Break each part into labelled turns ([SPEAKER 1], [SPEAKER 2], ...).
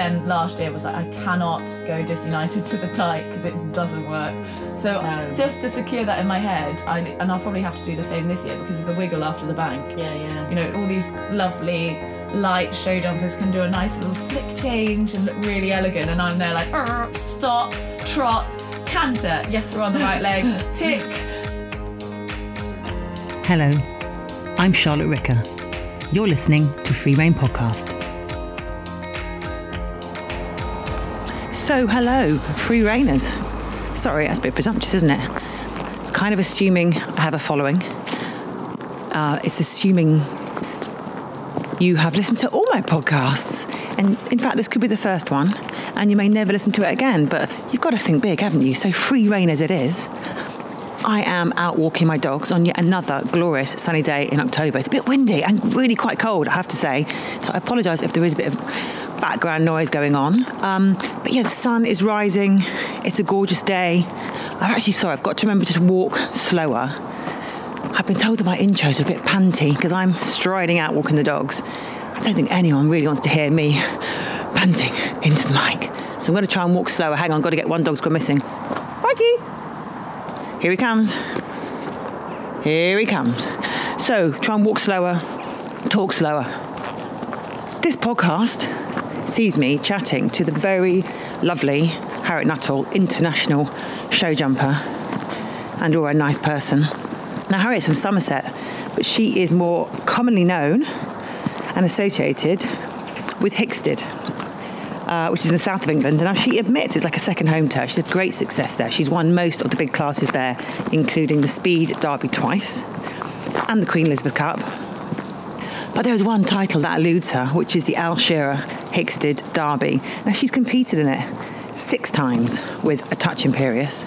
[SPEAKER 1] then last year was like, I cannot go disunited to the tight because it doesn't work. So
[SPEAKER 2] No.
[SPEAKER 1] just to secure that in my head, I, and I'll probably have to do the same this year because of the wiggle after the bank.
[SPEAKER 2] Yeah, yeah.
[SPEAKER 1] You know, all these lovely light show jumpers can do a nice little flick change and look really elegant, and I'm there like, stop, trot, canter. Yes, we're on the right leg. Tick.
[SPEAKER 3] Hello, I'm Charlotte Ricker. You're listening to Free Reign Podcast.
[SPEAKER 2] So, hello, free reigners. Sorry, that's a bit presumptuous, isn't it? It's kind of assuming I have a following. Uh, it's assuming you have listened to all my podcasts. And in fact, this could be the first one, and you may never listen to it again, but you've got to think big, haven't you? So, free reign as it is. I am out walking my dogs on yet another glorious sunny day in October. It's a bit windy and really quite cold, I have to say. So I apologise if there is a bit of background noise going on. Um, but yeah, the sun is rising. It's a gorgeous day. I'm actually sorry, I've got to remember to walk slower. I've been told that my intros are a bit panty because I'm striding out walking the dogs. I don't think anyone really wants to hear me panting into the mic. So I'm going to try and walk slower. Hang on, got to get one dog's gone missing. Spikey! Here he comes. Here he comes. So try and walk slower, talk slower. This podcast sees me chatting to the very lovely Harriet Nuttall, international show jumper, and or a nice person. Now Harriet's from Somerset, but she is more commonly known and associated with Hickstead uh, which is in the south of England. And now she admits it's like a second home to her. She's had great success there. She's won most of the big classes there, including the Speed Derby twice and the Queen Elizabeth Cup. But there is one title that eludes her, which is the Al Shira'aa Hickstead Derby. Now she's competed in it six times with a touch imperious.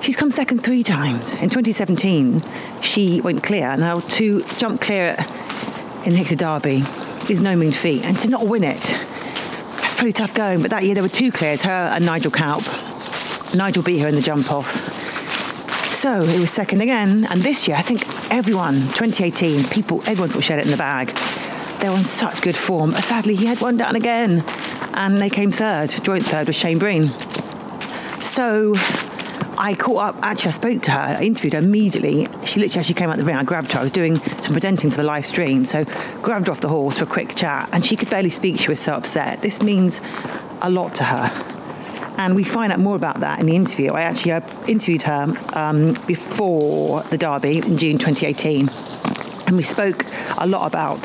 [SPEAKER 2] She's come second three times. In 2017, she went clear. Now to jump clear in the Hickstead Derby is no mean feat, and to not win it that's pretty tough going, but that year there were two clears, her and Nigel Coupe. Nigel beat her in the jump off. So it was second again, and this year I think everyone, 2018, people, everyone thought she had it in the bag. They were on such good form. Sadly, he had one down again, and they came third, joint third with Shane Breen. So I caught up, actually, I spoke to her, I interviewed her immediately. She literally, she came out the ring, I grabbed her. I was doing some presenting for the live stream, so grabbed her off the horse for a quick chat, and she could barely speak. She was so upset. This means a lot to her. And we find out more about that in the interview. I actually uh, interviewed her um, before the Derby in June 2018, and we spoke a lot about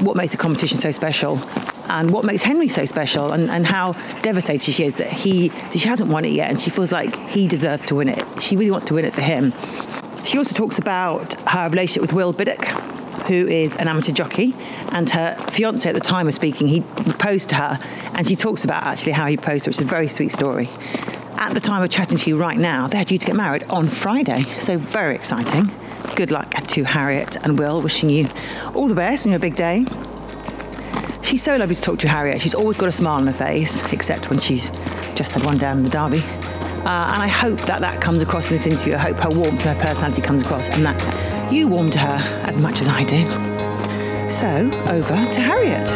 [SPEAKER 2] what makes the competition so special and what makes Henry so special and, and how devastated she is that he that she hasn't won it yet and she feels like he deserves to win it. She really wants to win it for him. She also talks about her relationship with Will Biddick, who is an amateur jockey, and her fiance at the time of speaking, he proposed to her, and she talks about actually how he proposed which is a very sweet story. At the time of chatting to you right now, they're due to get married on Friday, so very exciting. Good luck to Harriet and Will, wishing you all the best on your big day. She's so lovely to talk to, Harriet. She's always got a smile on her face, except when she's just had one down in the derby. Uh, and I hope that that comes across in this interview. I hope her warmth her personality comes across, and that you warmed her as much as I did. So, over to Harriet.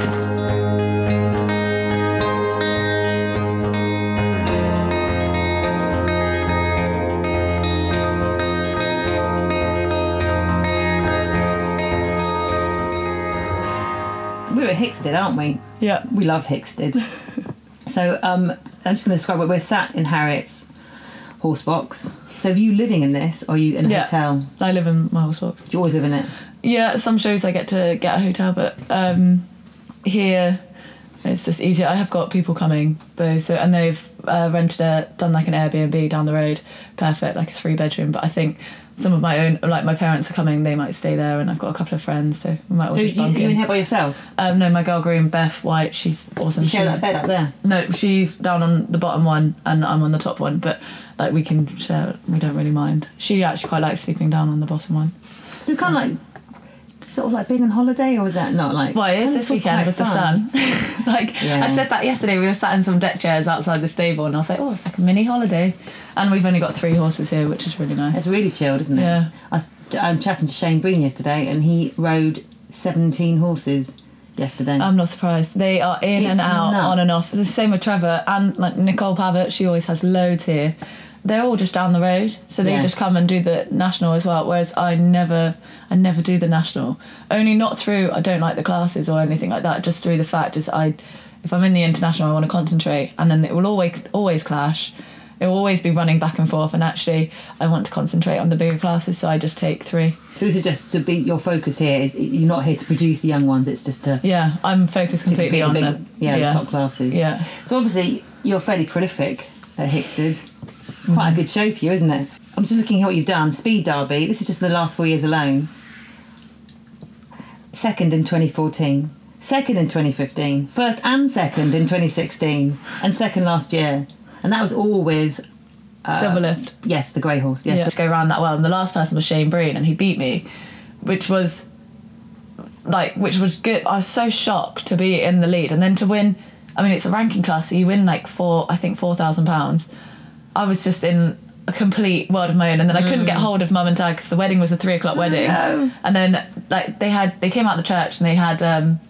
[SPEAKER 2] We're at Hickstead, aren't we?
[SPEAKER 1] Yeah.
[SPEAKER 2] We love Hickstead. so um, I'm just going to describe where we're sat in Harriet's horse box. So, are you living in this, or are you in a
[SPEAKER 1] Yeah.
[SPEAKER 2] hotel?
[SPEAKER 1] I live in my horse box.
[SPEAKER 2] Do you always live in it?
[SPEAKER 1] Yeah, some shows I get to get a hotel, but um, here it's just easier. I have got people coming though, so and they've uh, rented a done like an Airbnb down the road, perfect, like a three bedroom. But I think some of my own, like my parents are coming, they might stay there, and I've got a couple of friends, so we might all
[SPEAKER 2] So,
[SPEAKER 1] just bunk
[SPEAKER 2] you in
[SPEAKER 1] in.
[SPEAKER 2] here by yourself?
[SPEAKER 1] Um, no, my girl groom Beth White, she's awesome.
[SPEAKER 2] You share
[SPEAKER 1] She-
[SPEAKER 2] that bed up there?
[SPEAKER 1] No, she's down on the bottom one and I'm on the top one, but like we can share. We don't really mind. She actually quite likes sleeping down on the bottom one.
[SPEAKER 2] So, it's kind of like sort of like being on holiday, or is that not like?
[SPEAKER 1] Well, it is this weekend with the sun. like
[SPEAKER 2] Yeah.
[SPEAKER 1] I said that yesterday, we were sat in some deck chairs outside the stable, and I was like, "Oh, it's like a mini holiday." And we've only got three horses here, which is really nice.
[SPEAKER 2] It's really chilled, isn't it?
[SPEAKER 1] Yeah.
[SPEAKER 2] I was I'm chatting to Shane Breen yesterday, and he rode 17 horses yesterday.
[SPEAKER 1] I'm not surprised. They are in
[SPEAKER 2] It's
[SPEAKER 1] and out, on and off. The same with Trevor and like Nicole Pavitt. She always has loads here. They're all just down the road, so they
[SPEAKER 2] Yes.
[SPEAKER 1] just come and do the national as well. Whereas I never, I never do the national. Only not through. I don't like the classes or anything like that. Just through the fact is I, if I'm in the international, I want to concentrate, and then it will always always clash. It will always be running back and forth, and actually, I want to concentrate on the bigger classes, so I just take three.
[SPEAKER 2] so this is just to be your focus here. You're not here to produce the young ones. It's just to,
[SPEAKER 1] Yeah, I'm focused completely on
[SPEAKER 2] big,
[SPEAKER 1] the
[SPEAKER 2] yeah,
[SPEAKER 1] yeah.
[SPEAKER 2] the top classes.
[SPEAKER 1] Yeah.
[SPEAKER 2] So obviously you're fairly prolific at Hickstead. It's quite a mm. good show for you, isn't it? I'm just looking at what you've done. Speed Derby. This is just the last four years alone. Second in 2014. Second in 2015. First and second in 2016. And second last year. And that was all with uh,
[SPEAKER 1] Silver lift.
[SPEAKER 2] yes, the grey horse. Yes.
[SPEAKER 1] yeah. to go around that well. And the last person was Shane Breen, and he beat me, which was like, which was good. I was so shocked to be in the lead, and then to win. I mean, it's a ranking class, so you win like four, I think four thousand pounds. I was just in a complete world of my own, and then I couldn't get hold of mum and dad because the wedding was a three o'clock wedding,
[SPEAKER 2] no.
[SPEAKER 1] and then like they had they came out of the church and they had. um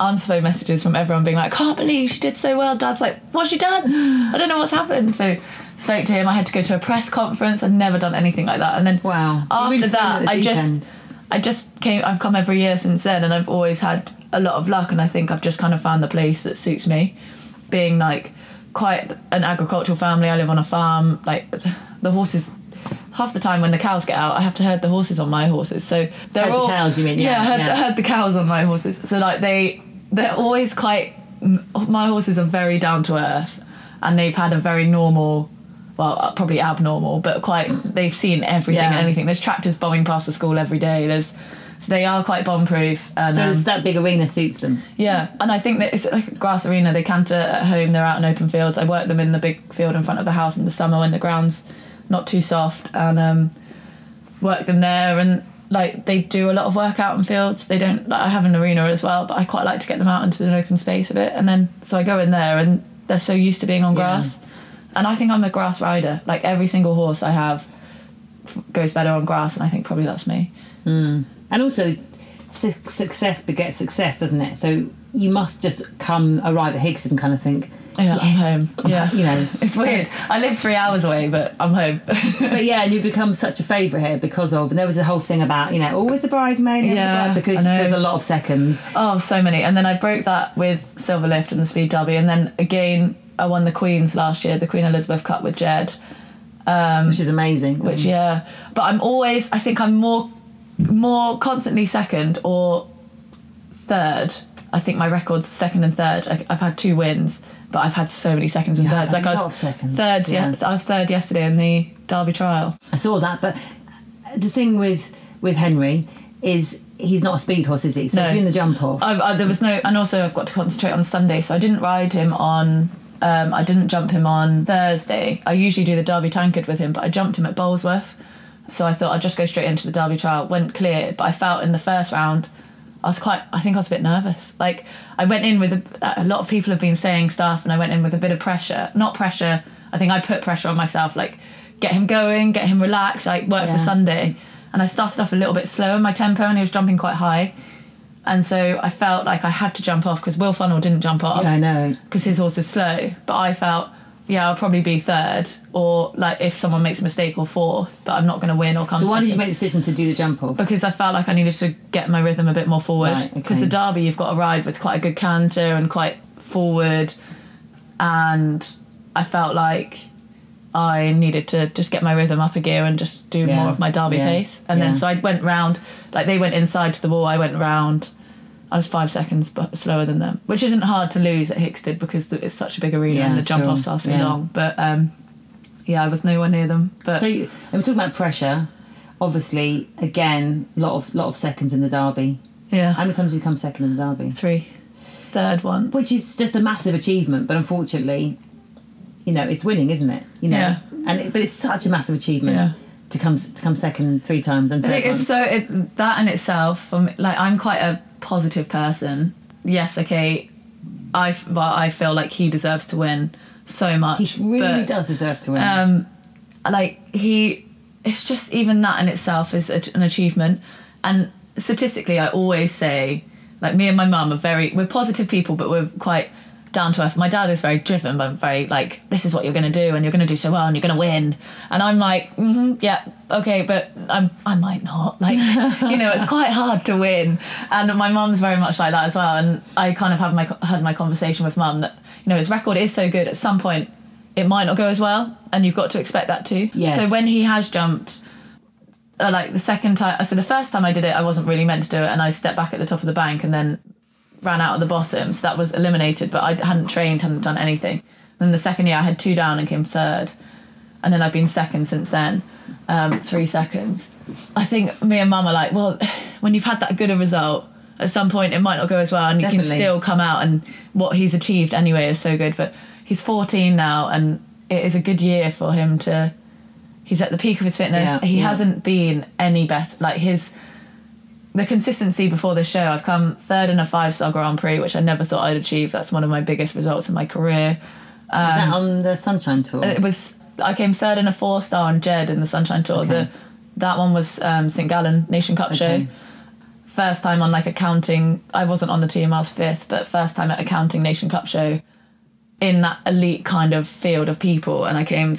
[SPEAKER 1] answer phone messages from everyone being like, can't believe she did so well. Dad's like, what's she done? I don't know what's happened. So spoke to him. I had to go to a press conference. I'd never done anything like that. And then
[SPEAKER 2] Wow. So
[SPEAKER 1] after that, I just
[SPEAKER 2] end.
[SPEAKER 1] I just came. I've come every year since then, and I've always had a lot of luck. And I think I've just kind of found the place that suits me, being like quite an agricultural family. I live on a farm. Like the horses. Half the time when the cows get out, I have to herd the horses on my horses. So they're
[SPEAKER 2] Herd the
[SPEAKER 1] all
[SPEAKER 2] cows, you mean? Yeah,
[SPEAKER 1] Yeah, herd,
[SPEAKER 2] yeah.
[SPEAKER 1] herd the cows on my horses. So like they they're always quite. My horses are very down to earth, and they've had a very normal. Well, uh, probably abnormal, but quite. They've seen everything
[SPEAKER 2] Yeah.
[SPEAKER 1] and anything. There's tractors bombing past the school every day. There's, so they are quite bomb proof. And
[SPEAKER 2] So
[SPEAKER 1] um,
[SPEAKER 2] that big arena suits them.
[SPEAKER 1] yeah, and I think that it's like a grass arena. They canter at home. They're out in open fields. I work them in the big field in front of the house in the summer when the ground's not too soft, and um, work them there. And like they do a lot of work out in fields. They don't. Like, I have an arena as well, but I quite like to get them out into an open space a bit. And then so I go in there, and they're so used to being on
[SPEAKER 2] Yeah.
[SPEAKER 1] grass. And I think I'm a grass rider. Like every single horse I have f- goes better on grass, and I think probably that's me.
[SPEAKER 2] And also, su- success begets success, doesn't it? So you must just come arrive at Hickstead and kind of think,
[SPEAKER 1] Yeah,
[SPEAKER 2] yes,
[SPEAKER 1] I'm home.
[SPEAKER 2] I'm
[SPEAKER 1] yeah,
[SPEAKER 2] you know.
[SPEAKER 1] it's weird. I live three hours away, but I'm home.
[SPEAKER 2] But yeah, and you become such a favourite here because of. And there was a whole thing about you know oh, always the bridesmaid, the
[SPEAKER 1] Yeah,
[SPEAKER 2] bride, because there's a lot of seconds.
[SPEAKER 1] Oh, so many. And then I broke that with Silver Lift and the Speed Derby. And then again, I won the Queen's last year, the Queen Elizabeth Cup with Jed.
[SPEAKER 2] Um, which is amazing.
[SPEAKER 1] Which, yeah. But I'm always, I think I'm more, more constantly second or third. I think my record's second and third. I, I've had two wins, but I've had so many seconds and
[SPEAKER 2] You
[SPEAKER 1] thirds. Like I was
[SPEAKER 2] seconds,
[SPEAKER 1] third, yeah.
[SPEAKER 2] yeah.
[SPEAKER 1] I was third yesterday in the Derby trial.
[SPEAKER 2] I saw that, but the thing with with Henry is he's not a speed horse, is he? So
[SPEAKER 1] No.
[SPEAKER 2] if you're in the jump off,
[SPEAKER 1] I, there was no, and also I've got to concentrate on Sunday, so I didn't ride him on. Um, I didn't jump him on Thursday. I usually do the Derby Tankard with him, but I jumped him at Bolesworth, so I thought I'd just go straight into the Derby trial. Went clear, but I felt in the first round, I was quite. I think I was a bit nervous. Like I went in with a, a lot of people have been saying stuff, and I went in with a bit of pressure. Not pressure. I think I put pressure on myself. Like get him going, get him relaxed. Like work
[SPEAKER 2] Yeah.
[SPEAKER 1] for Sunday, and I started off a little bit slow in my tempo, and he was jumping quite high. And so I felt like I had to jump off because Will Funnell didn't jump off
[SPEAKER 2] yeah, I know.
[SPEAKER 1] because his horse is slow. But I felt, yeah, I'll probably be third, or like if someone makes a mistake, or fourth. But I'm not going to win or come.
[SPEAKER 2] So why did you make the decision to do the jump off?
[SPEAKER 1] Because I felt like I needed to get my rhythm a bit more forward.
[SPEAKER 2] Right,
[SPEAKER 1] Because
[SPEAKER 2] okay.
[SPEAKER 1] the Derby, you've got to ride with quite a good canter and quite forward, and I felt like I needed to just get my rhythm up a gear and just do
[SPEAKER 2] Yeah,
[SPEAKER 1] more of my Derby
[SPEAKER 2] yeah,
[SPEAKER 1] pace. And
[SPEAKER 2] yeah.
[SPEAKER 1] then so I went round, like they went inside to the wall, I went round. I was five seconds bu- slower than them, which isn't hard to lose at Hickstead because it's such a big arena
[SPEAKER 2] Yeah,
[SPEAKER 1] and the jump
[SPEAKER 2] sure,
[SPEAKER 1] offs are so
[SPEAKER 2] yeah.
[SPEAKER 1] long. But um, yeah, I was nowhere near them. But
[SPEAKER 2] So you, and we're talking about pressure. Obviously, again, lot of lot of seconds in the derby.
[SPEAKER 1] yeah,
[SPEAKER 2] How many times have you come second in the derby?
[SPEAKER 1] three, third once.
[SPEAKER 2] Which is just a massive achievement, but unfortunately, you know, it's winning, isn't it? You know,
[SPEAKER 1] Yeah.
[SPEAKER 2] and it, but it's such a massive achievement
[SPEAKER 1] Yeah.
[SPEAKER 2] to come to come second three times and
[SPEAKER 1] I
[SPEAKER 2] third
[SPEAKER 1] think
[SPEAKER 2] once.
[SPEAKER 1] it's so it, that in itself. For me, like I'm quite a positive person. Yes, okay. I well, I feel like he deserves to win so much.
[SPEAKER 2] He really
[SPEAKER 1] but,
[SPEAKER 2] does deserve to win.
[SPEAKER 1] Um, like he, it's just even that in itself is a, an achievement. And statistically, I always say Like me and my mum are very we're positive people, but we're quite down to earth. My dad is very driven, but very like this is what you're going to do, and you're going to do so well, and you're going to win. And I'm like, mm-hmm, yeah, okay, but I'm I might not. Like you know, it's quite hard to win. And my mum's very much like that as well. And I kind of have my had my conversation with mum that you know his record is so good. At some point, it might not go as well, and you've got to expect that too.
[SPEAKER 2] Yes.
[SPEAKER 1] So when he has jumped uh, like the second time so the first time i did it i wasn't really meant to do it and i stepped back at the top of the bank and then ran out at the bottom so that was eliminated but i hadn't trained hadn't done anything. Then the second year i had two down and came third. And then i've been second since then. Um, three seconds. I think me and mum are like well when you've had that good a result at some point it might not go as well and you can still come out and what he's achieved anyway is so good. But he's 14 now and it is a good year for him to he's at the peak of his fitness.
[SPEAKER 2] Yeah,
[SPEAKER 1] he
[SPEAKER 2] yeah.
[SPEAKER 1] hasn't been any better like his the consistency before this show i've come third in a five star grand prix which i never thought i'd achieve. That's one of my biggest results in my career.
[SPEAKER 2] Was that on the Sunshine Tour?
[SPEAKER 1] it was i came third in a four star on jed in the sunshine tour. The that one was um, st gallen nation cup
[SPEAKER 2] Okay.
[SPEAKER 1] show first time on like accounting. i wasn't on the team i was fifth but first time at accounting nation cup show in that elite kind of field of people and i came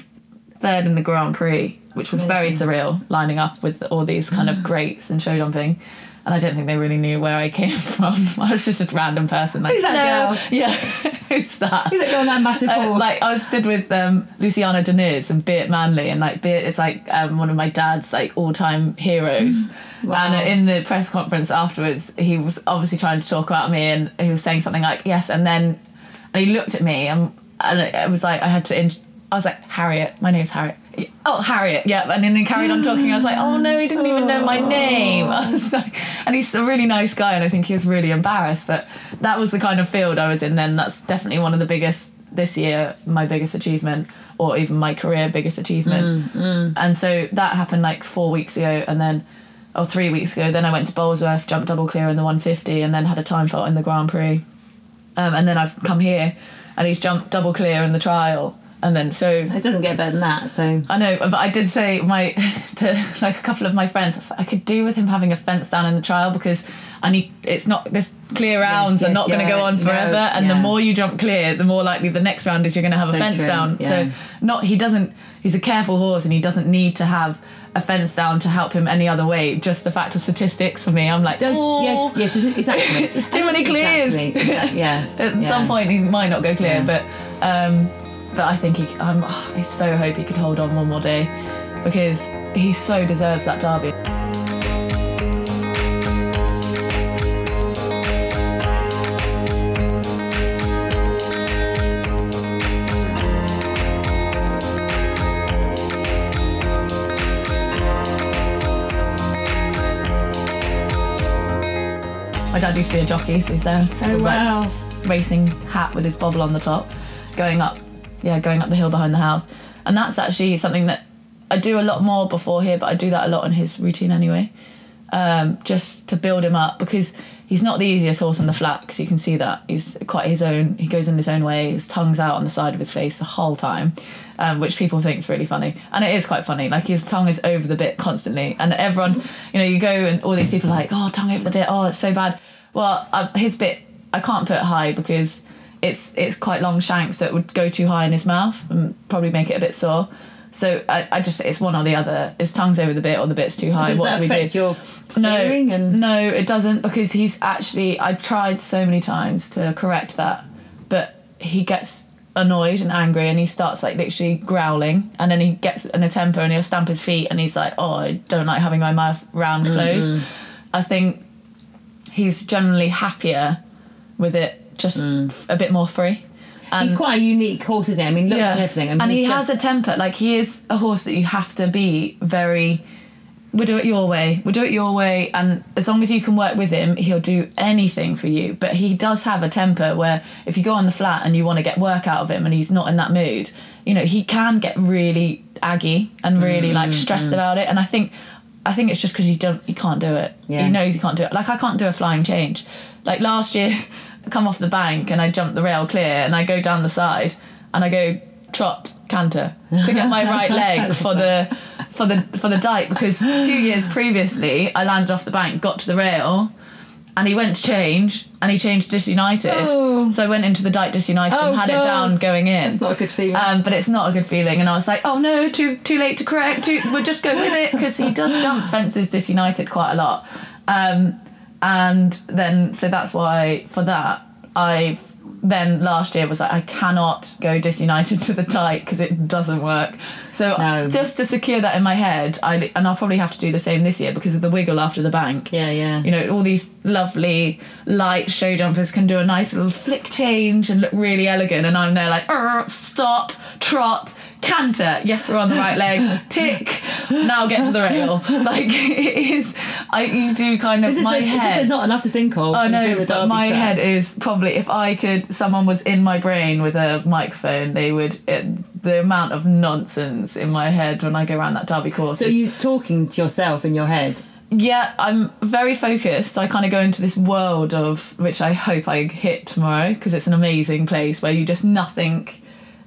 [SPEAKER 1] third in the grand prix which was very surreal lining up with all these kind of greats in show jumping and I don't think they really knew where I came from. I was just a random person. Like,
[SPEAKER 2] Who's that
[SPEAKER 1] "No."
[SPEAKER 2] girl?
[SPEAKER 1] Yeah, who's that?
[SPEAKER 2] Who's that girl on that massive
[SPEAKER 1] Uh,
[SPEAKER 2] horse?
[SPEAKER 1] like I was stood with um, Luciana Diniz and Beat Mändli, and like Beat is like um, one of my dad's like all time heroes.
[SPEAKER 2] Wow.
[SPEAKER 1] And uh, in the press conference afterwards, he was obviously trying to talk about me, and he was saying something like yes, and then and he looked at me, and and it was like I had to. In- I was like Harriet. My name's Harriet. Oh, Harriet. Yeah, and then he carried on talking. I was like, oh no, he didn't even know my name. I was like, and he's a really nice guy, and I think he was really embarrassed. But that was the kind of field I was in. Then that's definitely one of the biggest this year, my biggest achievement, or even my career biggest achievement. And so that happened like four weeks ago, and then or three weeks ago. Then I went to Bolesworth, jumped double clear in the 150, and then had a time fault in the Grand Prix. Um, and then I've come here, and he's jumped double clear in the trial, and then so
[SPEAKER 2] it doesn't get better than that. So
[SPEAKER 1] I know, but I did say my to like a couple of my friends, I could do with him having a fence down in the trial because I need it's not this clear rounds
[SPEAKER 2] yes,
[SPEAKER 1] are not going to go on
[SPEAKER 2] no,
[SPEAKER 1] forever, and the more you jump clear, the more likely the next round is you're going to have
[SPEAKER 2] So
[SPEAKER 1] a fence
[SPEAKER 2] true,
[SPEAKER 1] down.
[SPEAKER 2] yeah.
[SPEAKER 1] So not he doesn't he's a careful horse and he doesn't need to have a fence down to help him any other way. Just the fact of statistics for me, I'm like,
[SPEAKER 2] don't.
[SPEAKER 1] oh,
[SPEAKER 2] Yeah, yes, exactly.
[SPEAKER 1] It's too many clears.
[SPEAKER 2] Exactly, exactly, yes.
[SPEAKER 1] At
[SPEAKER 2] yeah.
[SPEAKER 1] some point, he might not go clear,
[SPEAKER 2] Yeah.
[SPEAKER 1] but um, but I think he. I'm, oh, I so hope he could hold on one more day because he so deserves that derby. My dad used to be a jockey, so he's there. So
[SPEAKER 2] Oh, wow.
[SPEAKER 1] racing hat with his bobble on the top, going up, yeah, going up the hill behind the house. And that's actually something that I do a lot more before here, but I do that a lot in his routine anyway, um, just to build him up because he's not the easiest horse on the flat because you can see that he's quite his own. He goes in his own way. His tongue's out on the side of his face the whole time, um, which people think is really funny, and it is quite funny. Like his tongue is over the bit constantly, and everyone, you know, you go and all these people are like, oh, tongue over the bit, oh, it's so bad. Well, uh, his bit I can't put high because it's it's quite long shank, so it would go too high in his mouth and probably make it a bit sore. So I, I just it's one or the other. His tongue's over the bit or the bit's too high.
[SPEAKER 2] Does
[SPEAKER 1] what do we do?
[SPEAKER 2] your steering
[SPEAKER 1] no,
[SPEAKER 2] and
[SPEAKER 1] no, it doesn't because he's actually. I tried so many times to correct that, but he gets annoyed and angry and he starts like literally growling and then he gets in a temper and he'll stamp his feet and he's like, "Oh, I don't like having my mouth round closed." Mm-hmm. I think he's generally happier with it just mm. a bit more free. And
[SPEAKER 2] he's quite a unique horse, isn't he? I mean, looks and everything. I mean,
[SPEAKER 1] and he
[SPEAKER 2] he's
[SPEAKER 1] has a temper. Like he is a horse that you have to be very. We'll do it your way. We'll do it your way, and as long as you can work with him, he'll do anything for you. But he does have a temper where if you go on the flat and you want to get work out of him, and he's not in that mood, you know, he can get really aggy and really
[SPEAKER 2] Mm,
[SPEAKER 1] like mm, stressed mm. about it. And I think, I think it's just because he don't, he can't do it.
[SPEAKER 2] Yeah.
[SPEAKER 1] He knows he can't do it. Like I can't do a flying change. Like last year, come off the bank and I jump the rail clear and I go down the side and I go trot canter to get my right leg for the for the for the dike because two years previously I landed off the bank, got to the rail, and he went to change and he changed Disunited.
[SPEAKER 2] Oh.
[SPEAKER 1] So I went into the dike Disunited
[SPEAKER 2] Oh,
[SPEAKER 1] and had it down going in.
[SPEAKER 2] That's not a good feeling.
[SPEAKER 1] Um, but it's not a good feeling, and I was like, "Oh no, too too late to correct. Too, we'll just go with it because he does jump fences disunited quite a lot." Um, and then so that's why for that I then last year was like, I cannot go disunited to the Dyke because it doesn't work. So
[SPEAKER 2] No.
[SPEAKER 1] just to secure that in my head, I and I'll probably have to do the same this year because of the wiggle after the bank.
[SPEAKER 2] Yeah, yeah.
[SPEAKER 1] You know, all these lovely light show jumpers can do a nice little flick change and look really elegant, and I'm there like, "Arr, stop, trot, canter. Yes, we're on the right leg. Tick. Now get to the rail. Like it is. I you do kind of my
[SPEAKER 2] is
[SPEAKER 1] head.
[SPEAKER 2] not enough to think of.
[SPEAKER 1] I know, but my
[SPEAKER 2] track.
[SPEAKER 1] head is probably if I could, someone was in my brain with a microphone, they would. It, the amount of nonsense in my head when I go around that derby course.
[SPEAKER 2] So
[SPEAKER 1] is-
[SPEAKER 2] you talking to yourself in your head?
[SPEAKER 1] yeah, I'm very focused. I kind of go into this world of which I hope I hit tomorrow because it's an amazing place where you just nothing.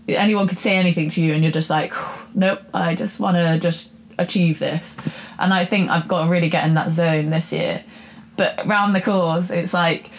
[SPEAKER 1] Anyone could say anything to you, and you're just like, nope. I just want to just achieve this, and I think I've got to really get in that zone this year. But around the course, it's like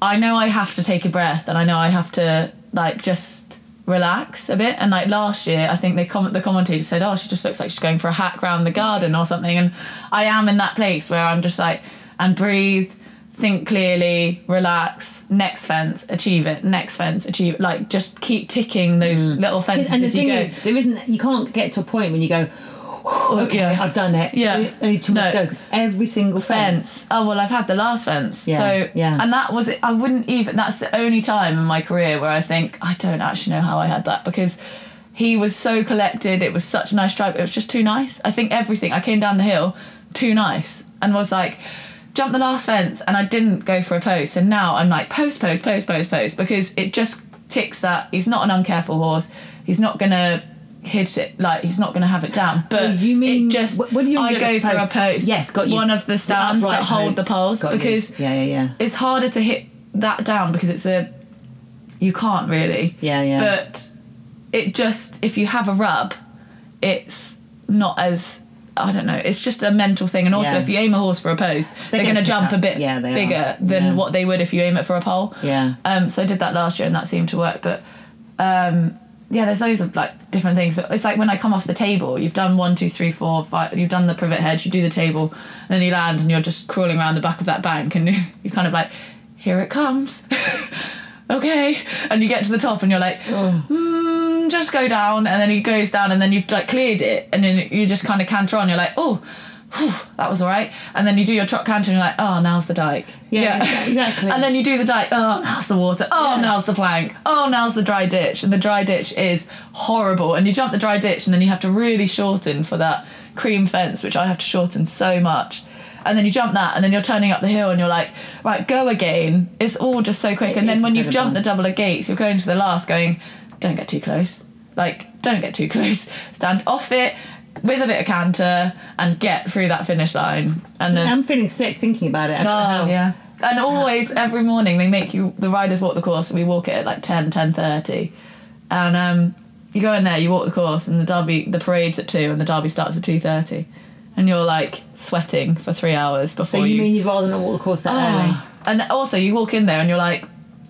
[SPEAKER 1] I know I have to take a breath, and I know I have to like just relax a bit. And like last year, I think they comment the commentator said, "Oh, she just looks like she's going for a hack round the garden or something." And I am in that place where I'm just like, and breathe, think clearly, relax. Next fence, achieve it. Next fence, achieve it. Like just keep ticking those mm. little fences
[SPEAKER 2] And the
[SPEAKER 1] as you
[SPEAKER 2] thing
[SPEAKER 1] go.
[SPEAKER 2] is, there isn't. You can't get to a point when you go. Oh, okay,
[SPEAKER 1] yeah.
[SPEAKER 2] I've done it.
[SPEAKER 1] Yeah.
[SPEAKER 2] Only- two more
[SPEAKER 1] No.
[SPEAKER 2] to go because every single fence.
[SPEAKER 1] fence. Oh well, I've had the last fence.
[SPEAKER 2] Yeah,
[SPEAKER 1] So
[SPEAKER 2] yeah.
[SPEAKER 1] and that was I wouldn't even. That's the only time in my career where I think I don't actually know how I had that because he was so collected. It was such a nice drive. It was just too nice. I think everything. I came down the hill too nice and was like. Jump the last fence, and I didn't go for a post. And now I'm like post, post, post, post, post, because it just ticks that he's not an uncareful horse. He's not gonna hit it like he's not gonna have it down. Oh, but
[SPEAKER 2] Oh, you mean-
[SPEAKER 1] it just
[SPEAKER 2] what- what do you mean
[SPEAKER 1] I go for a
[SPEAKER 2] post?
[SPEAKER 1] post.
[SPEAKER 2] Yes, got you.
[SPEAKER 1] One of the
[SPEAKER 2] The
[SPEAKER 1] stands that
[SPEAKER 2] upright
[SPEAKER 1] hold the poles
[SPEAKER 2] Got you.
[SPEAKER 1] because
[SPEAKER 2] Yeah, yeah, yeah.
[SPEAKER 1] it's harder to hit that down because it's a you can't really.
[SPEAKER 2] Yeah, yeah.
[SPEAKER 1] But it just if you have a rub, it's not as I don't know. It's just a mental thing, and also
[SPEAKER 2] Yeah.
[SPEAKER 1] if you aim a horse for a post, they're,
[SPEAKER 2] gonna
[SPEAKER 1] going to jump
[SPEAKER 2] up.
[SPEAKER 1] a bit
[SPEAKER 2] Yeah, they are.
[SPEAKER 1] bigger than
[SPEAKER 2] Yeah.
[SPEAKER 1] what they would if you aim it for a pole.
[SPEAKER 2] Yeah.
[SPEAKER 1] Um. So I did that last year, and that seemed to work. But um, yeah, there's loads of like different things. But it's like when I come off the table, you've done one, two, three, four, five. You've done the privet hedge. You do the table, and then you land, and you're just crawling around the back of that bank, and you're kind of like, here it comes. okay, and you get to the top, and you're like, mm, just go down, and then he goes down, and then you've like cleared it, and then you just kind of canter on. You're like, oh. whew, that was all right, and then you do your trot canter, and you're like, "Oh, now's the dike."
[SPEAKER 2] Yeah, exactly.
[SPEAKER 1] and then you do the dike. Oh, now's the water. Oh,
[SPEAKER 2] Yeah.
[SPEAKER 1] now's the plank. Oh, now's the dry ditch. And the dry ditch is horrible. And you jump the dry ditch, and then you have to really shorten for that cream fence, which I have to shorten so much. And then you jump that, and then you're turning up the hill, and you're like, right, go again. It's all just so quick.
[SPEAKER 2] It
[SPEAKER 1] and then when you've jumped the double of gates, you're going to the last, going, don't get too close. Like, don't get too close. Stand off it with a bit of canter and get through that finish line. And then
[SPEAKER 2] I'm feeling sick thinking about it. I don't know
[SPEAKER 1] Oh, yeah. And always, every morning, they make you, the riders walk the course, we walk it at like 10, 10.30. And um, you go in there, you walk the course, and the derby, the parade's at 2, and the derby starts at 2.30. And you're like sweating for three hours before
[SPEAKER 2] So you mean you'd rather not walk the course that early?
[SPEAKER 1] Oh. And also, you walk in there and you're like,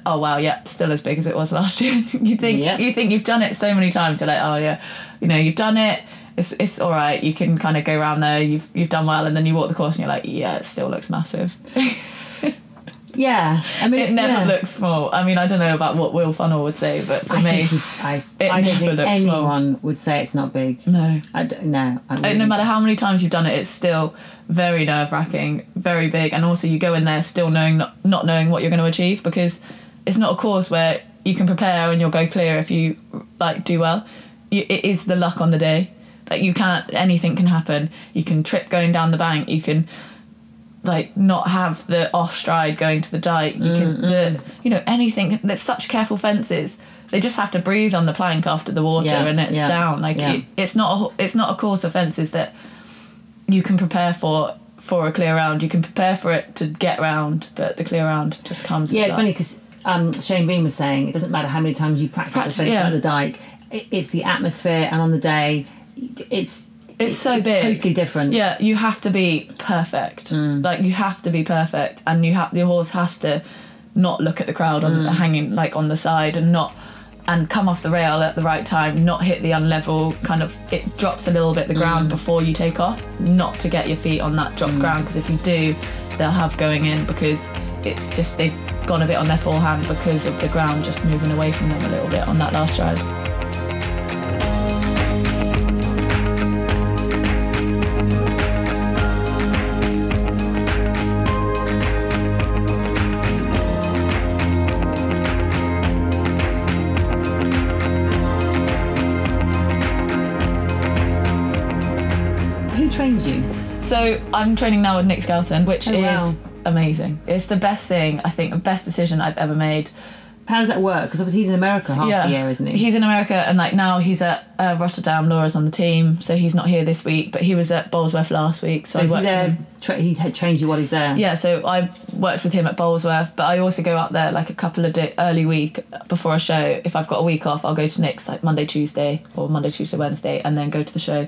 [SPEAKER 1] oh wow, yeah, still as big as it was last year. you think
[SPEAKER 2] Yep.
[SPEAKER 1] you think you've done it so many times. You're like, oh yeah, you know, you've done it. It's it's all right. You can kind of go around there. You've you've done well, and then you walk the course and you're like, yeah, it still looks massive.
[SPEAKER 2] Yeah, I mean
[SPEAKER 1] it never
[SPEAKER 2] yeah.
[SPEAKER 1] looks small. I mean, I don't know about what Will Funnell would say, but for
[SPEAKER 2] I
[SPEAKER 1] me,
[SPEAKER 2] I,
[SPEAKER 1] it
[SPEAKER 2] I don't
[SPEAKER 1] never
[SPEAKER 2] think
[SPEAKER 1] looks small.
[SPEAKER 2] anyone would say it's not big.
[SPEAKER 1] no.
[SPEAKER 2] I d- no, I really-
[SPEAKER 1] no matter how many times you've done it, it's still very nerve wracking, very big, and also you go in there still knowing not, not knowing what you're going to achieve because it's not a course where you can prepare and you'll go clear if you like do well. You, it is the luck on the day. Like you can't anything can happen. You can trip going down the bank. You can like not have the off stride going to the dike. You can mm-hmm. the you know anything. There's such careful fences. They just have to breathe on the plank after the water
[SPEAKER 2] Yeah,
[SPEAKER 1] and it's
[SPEAKER 2] yeah,
[SPEAKER 1] down. Like
[SPEAKER 2] yeah.
[SPEAKER 1] it, it's not a it's not a course of fences that you can prepare for for a clear round. You can prepare for it to get round, but the clear round just comes.
[SPEAKER 2] Yeah, it's
[SPEAKER 1] luck.
[SPEAKER 2] funny because um, Shane Breen was saying it doesn't matter how many times you practice
[SPEAKER 1] Practice, yeah.
[SPEAKER 2] at the dike. It, it's the atmosphere, and on the day, it's
[SPEAKER 1] It's so big.
[SPEAKER 2] totally different.
[SPEAKER 1] Yeah, you have to be perfect.
[SPEAKER 2] Mm.
[SPEAKER 1] Like you have to be perfect, and you have your horse has to not look at the crowd on
[SPEAKER 2] Mm.
[SPEAKER 1] hanging like on the side and not and come off the rail at the right time. Not hit the unlevel kind of. It drops a little bit the
[SPEAKER 2] Mm.
[SPEAKER 1] ground before you take off. Not to get your feet on that drop ground because if you do, they'll have going in because it's just they've gone a bit on their forehand because of the ground just moving away from them a little bit on that last stride.
[SPEAKER 2] Who trains you?
[SPEAKER 1] So I'm training now with Nick Skelton, which
[SPEAKER 2] Oh,
[SPEAKER 1] is
[SPEAKER 2] wow.
[SPEAKER 1] Amazing. It's the best thing I think, the best decision I've ever made.
[SPEAKER 2] How does that work? Because obviously he's in America half the year, isn't he?
[SPEAKER 1] He's in America, and like now he's at uh, Rotterdam. Laura's on the team, so he's not here this week, but he was at Bolesworth last week. So,
[SPEAKER 2] so
[SPEAKER 1] I
[SPEAKER 2] he
[SPEAKER 1] worked with
[SPEAKER 2] there? Tra- he had trains you while he's there.
[SPEAKER 1] Yeah, so I worked with him at Bolesworth, but I also go out there like a couple of day early week before a show. If I've got a week off, I'll go to Nick's like Monday, Tuesday, or Monday, Tuesday, Wednesday, and then go to the show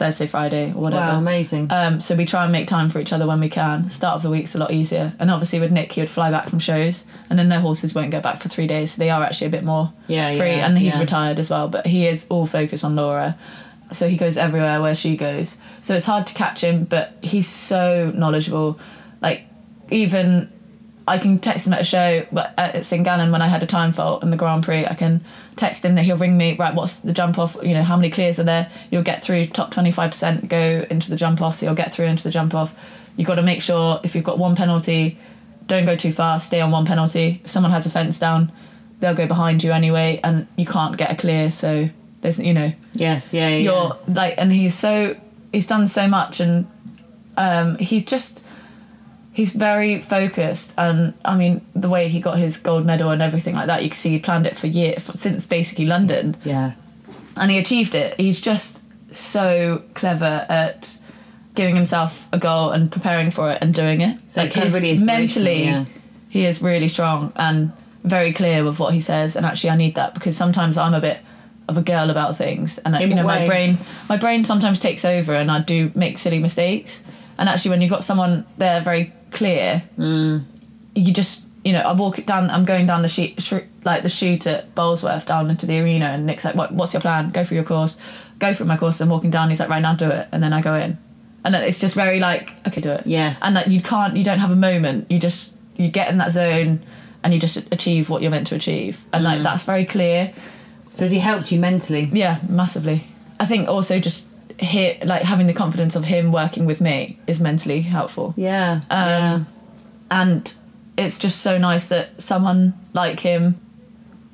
[SPEAKER 1] Thursday, Friday, or whatever.
[SPEAKER 2] Wow, amazing.
[SPEAKER 1] Um, so we try and make time for each other when we can. Start of the week's a lot easier. And obviously with Nick, he would fly back from shows, and then their horses won't go back for three days. So they are actually a bit more
[SPEAKER 2] Yeah,
[SPEAKER 1] free.
[SPEAKER 2] yeah,
[SPEAKER 1] and he's
[SPEAKER 2] yeah.
[SPEAKER 1] retired as well, but he is all focused on Laura. So he goes everywhere where she goes. So it's hard to catch him, but he's so knowledgeable. Like even I can text him at a show, but at St Gallen when I had a time fault in the Grand Prix, I can text him that he'll ring me. Right, what's the jump off? You know, how many clears are there? You'll get through top twenty five percent. Go into the jump off, so you'll get through into the jump off. You've got to make sure if you've got one penalty, don't go too fast. Stay on one penalty. If someone has a fence down, they'll go behind you anyway, and you can't get a clear. So there's you know
[SPEAKER 2] yes, yeah, yeah.
[SPEAKER 1] you're like and he's so he's done so much and um he's just he's very focused and i mean the way he got his gold medal and everything like that you can see he planned it for years since basically london.
[SPEAKER 2] Yeah.
[SPEAKER 1] and he achieved it. He's just so clever at giving himself a goal and preparing for it and doing it.
[SPEAKER 2] So it's kind of really
[SPEAKER 1] mentally
[SPEAKER 2] yeah.
[SPEAKER 1] he is really strong and very clear with what he says and actually i need that because sometimes i'm a bit of a girl about things and like, you know my brain my brain sometimes takes over and i do make silly mistakes. And actually when you've got someone there very clear.
[SPEAKER 2] Mm.
[SPEAKER 1] you just you know i walk down i'm going down the sheet sh- like the chute at Bolesworth down into the arena and nick's like what, what's your plan? Go through your course. Go through my course I'm walking down he's like right now do it. And then i go in. And then it's just very like okay do it.
[SPEAKER 2] Yes.
[SPEAKER 1] and like you can't you don't have a moment. You just you get in that zone and you just achieve what you're meant to achieve. And
[SPEAKER 2] Mm.
[SPEAKER 1] like that's very clear.
[SPEAKER 2] So has he helped you mentally?
[SPEAKER 1] yeah massively. I think also just here like having the confidence of him working with me is mentally helpful
[SPEAKER 2] Yeah.
[SPEAKER 1] Um,
[SPEAKER 2] yeah.
[SPEAKER 1] and it's just so nice that someone like him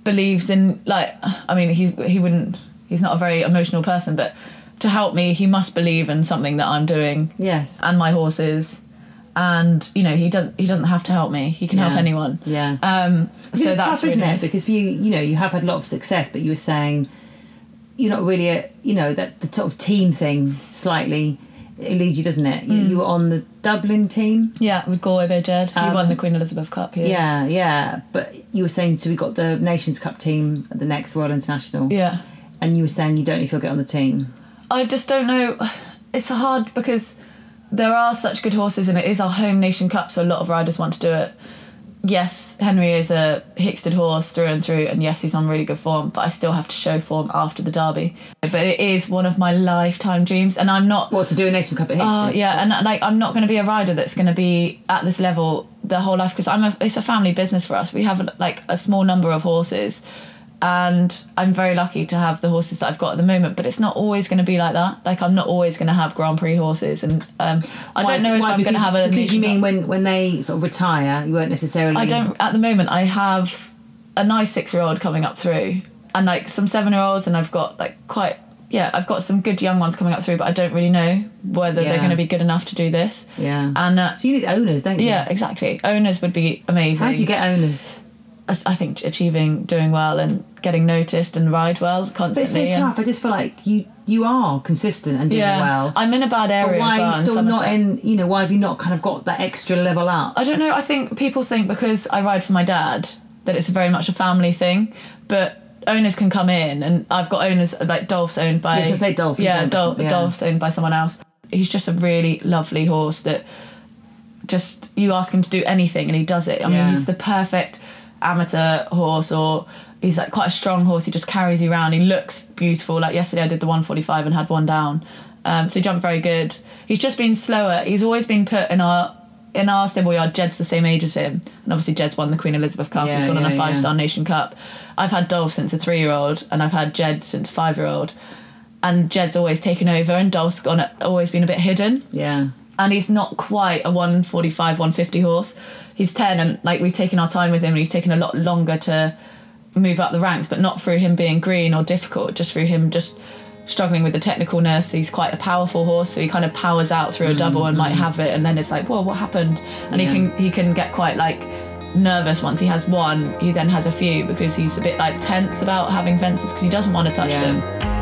[SPEAKER 1] believes in like i mean he he wouldn't he's not a very emotional person but to help me he must believe in something that i'm doing
[SPEAKER 2] Yes.
[SPEAKER 1] and my horses and you know he doesn't he doesn't have to help me he can help anyone
[SPEAKER 2] Yeah.
[SPEAKER 1] um so
[SPEAKER 2] it's
[SPEAKER 1] that's
[SPEAKER 2] tough, isn't
[SPEAKER 1] really
[SPEAKER 2] it?
[SPEAKER 1] nice.
[SPEAKER 2] Because you, you know, you have had a lot of success, but you were saying you're not really a, you know, that the sort of team thing slightly eludes you, doesn't it? You,
[SPEAKER 1] Mm.
[SPEAKER 2] you were on the Dublin team.
[SPEAKER 1] yeah with galway bay jed he
[SPEAKER 2] Um,
[SPEAKER 1] won the queen elizabeth cup here
[SPEAKER 2] Yeah, yeah. But you were saying so we got the Nations Cup team at the next World International.
[SPEAKER 1] yeah
[SPEAKER 2] And you were saying you don't know if you'll get on the team.
[SPEAKER 1] I just don't know. It's hard because there are such good horses, and it is our home nation cup, so a lot of riders want to do it. Yes, Henry is a Hickstead horse through and through, and yes, he's on really good form, but I still have to show form after the Derby. But it is one of my lifetime dreams, and I'm not.
[SPEAKER 2] What to do a Nations Cup at
[SPEAKER 1] Oh
[SPEAKER 2] Hickstead?
[SPEAKER 1] Uh, yeah, and uh, like I'm not going to be a rider that's going to be at this level the whole life because I'm a. It's a family business for us. We have like a small number of horses, and I'm very lucky to have the horses that I've got at the moment. But it's not always going to be like that. Like I'm not always going to have Grand Prix horses, and um, I
[SPEAKER 2] Why-
[SPEAKER 1] don't know if
[SPEAKER 2] why?
[SPEAKER 1] I'm going to have a.
[SPEAKER 2] Because you mean when when they sort of retire, you won't necessarily.
[SPEAKER 1] I don't at the moment. I have a nice six year old coming up through, and like some seven year olds, and I've got like quite. Yeah, I've got some good young ones coming up through, but I don't really know whether
[SPEAKER 2] Yeah.
[SPEAKER 1] they're going to be good enough to do this.
[SPEAKER 2] Yeah.
[SPEAKER 1] And uh,
[SPEAKER 2] So you need owners, don't you?
[SPEAKER 1] yeah, exactly. Owners would be amazing.
[SPEAKER 2] How do you get owners?
[SPEAKER 1] I, I think achieving doing well and getting noticed and ride well constantly.
[SPEAKER 2] But it's so tough. I just feel like you you are consistent and doing
[SPEAKER 1] yeah,
[SPEAKER 2] well.
[SPEAKER 1] I'm in a bad area.
[SPEAKER 2] But why
[SPEAKER 1] well
[SPEAKER 2] are you
[SPEAKER 1] in
[SPEAKER 2] still not in? You know, why have you not kind of got that extra level up?
[SPEAKER 1] I don't know. I think people think because I ride for my dad that it's very much a family thing, but owners can come in, and I've got owners like Dolph's owned by.
[SPEAKER 2] I was gonna say Dolph,
[SPEAKER 1] Yeah, Dolph,
[SPEAKER 2] yeah.
[SPEAKER 1] Dolph's owned by someone else. He's just a really lovely horse that just you ask him to do anything and he does it. I
[SPEAKER 2] Yeah.
[SPEAKER 1] mean, he's the perfect amateur horse, or he's like quite a strong horse. He just carries you around. He looks beautiful. Like yesterday, I did the 145 and had one down, um, so he jumped very good. He's just been slower. He's always been put in our in our stable yard. Jed's the same age as him, and obviously Jed's won the Queen Elizabeth Cup.
[SPEAKER 2] Yeah,
[SPEAKER 1] he's gone on a five star Nation Cup. I've had Dolph since a three year old, and I've had Jed since a five year old. And Jed's always taken over, and Dolph's gone always been a bit hidden
[SPEAKER 2] Yeah.
[SPEAKER 1] and he's not quite a 145 150 horse he's 10 and like we've taken our time with him and he's taken a lot longer to move up the ranks but not through him being green or difficult just through him just struggling with the technicalness. He's quite a powerful horse so he kind of powers out through a mm, double and might mm. have it and then it's like whoa what happened? And
[SPEAKER 2] Yeah.
[SPEAKER 1] he can he can get quite like nervous once he has one. He then has a few because he's a bit like tense about having fences because he doesn't want to touch
[SPEAKER 2] Yeah.
[SPEAKER 1] them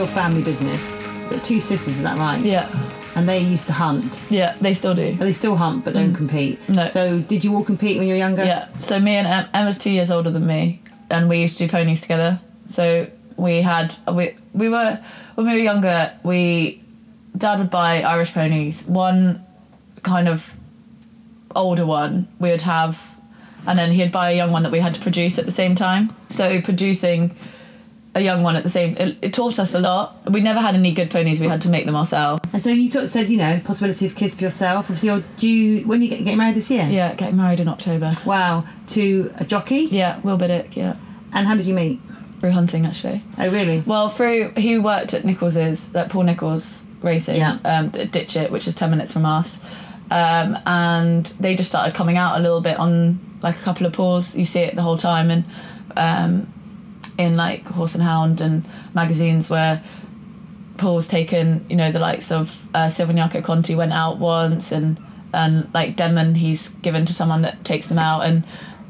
[SPEAKER 2] real family business. You've two sisters, is that right?
[SPEAKER 1] yeah
[SPEAKER 2] And they used to hunt.
[SPEAKER 1] yeah they still do
[SPEAKER 2] Well, they still hunt, but don't compete.
[SPEAKER 1] Mm. No.
[SPEAKER 2] So, did you all compete when you were younger?
[SPEAKER 1] Yeah. So me and em- Emma's two years older than me, and we used to do ponies together. So we had we we were when we were younger. We dad would buy Irish ponies. One kind of older one we would have, and then he'd buy a young one that we had to produce at the same time. So producing a young one at the same it, it taught us a lot. We never had any good ponies. We had to make them ourselves.
[SPEAKER 2] And so you of said, you know, possibility of kids for yourself. Obviously, you're due when you get getting married this year.
[SPEAKER 1] Yeah, getting married in October.
[SPEAKER 2] Wow, to a jockey.
[SPEAKER 1] Yeah, Will Biddick. Yeah,
[SPEAKER 2] And how did you meet?
[SPEAKER 1] through hunting actually.
[SPEAKER 2] Oh, really?
[SPEAKER 1] Well, through he worked at Nicholls's, like Paul Nicholls Racing,
[SPEAKER 2] Yeah.
[SPEAKER 1] um, at Ditcheat, which is ten minutes from us, um, and they just started coming out a little bit on like a couple of pools. You see it the whole time, and um, in like Horse and Hound and magazines where Paul's taken, you know, the likes of uh, Silviniaco Conti went out once, and and like Denman, he's given to someone that takes them out, and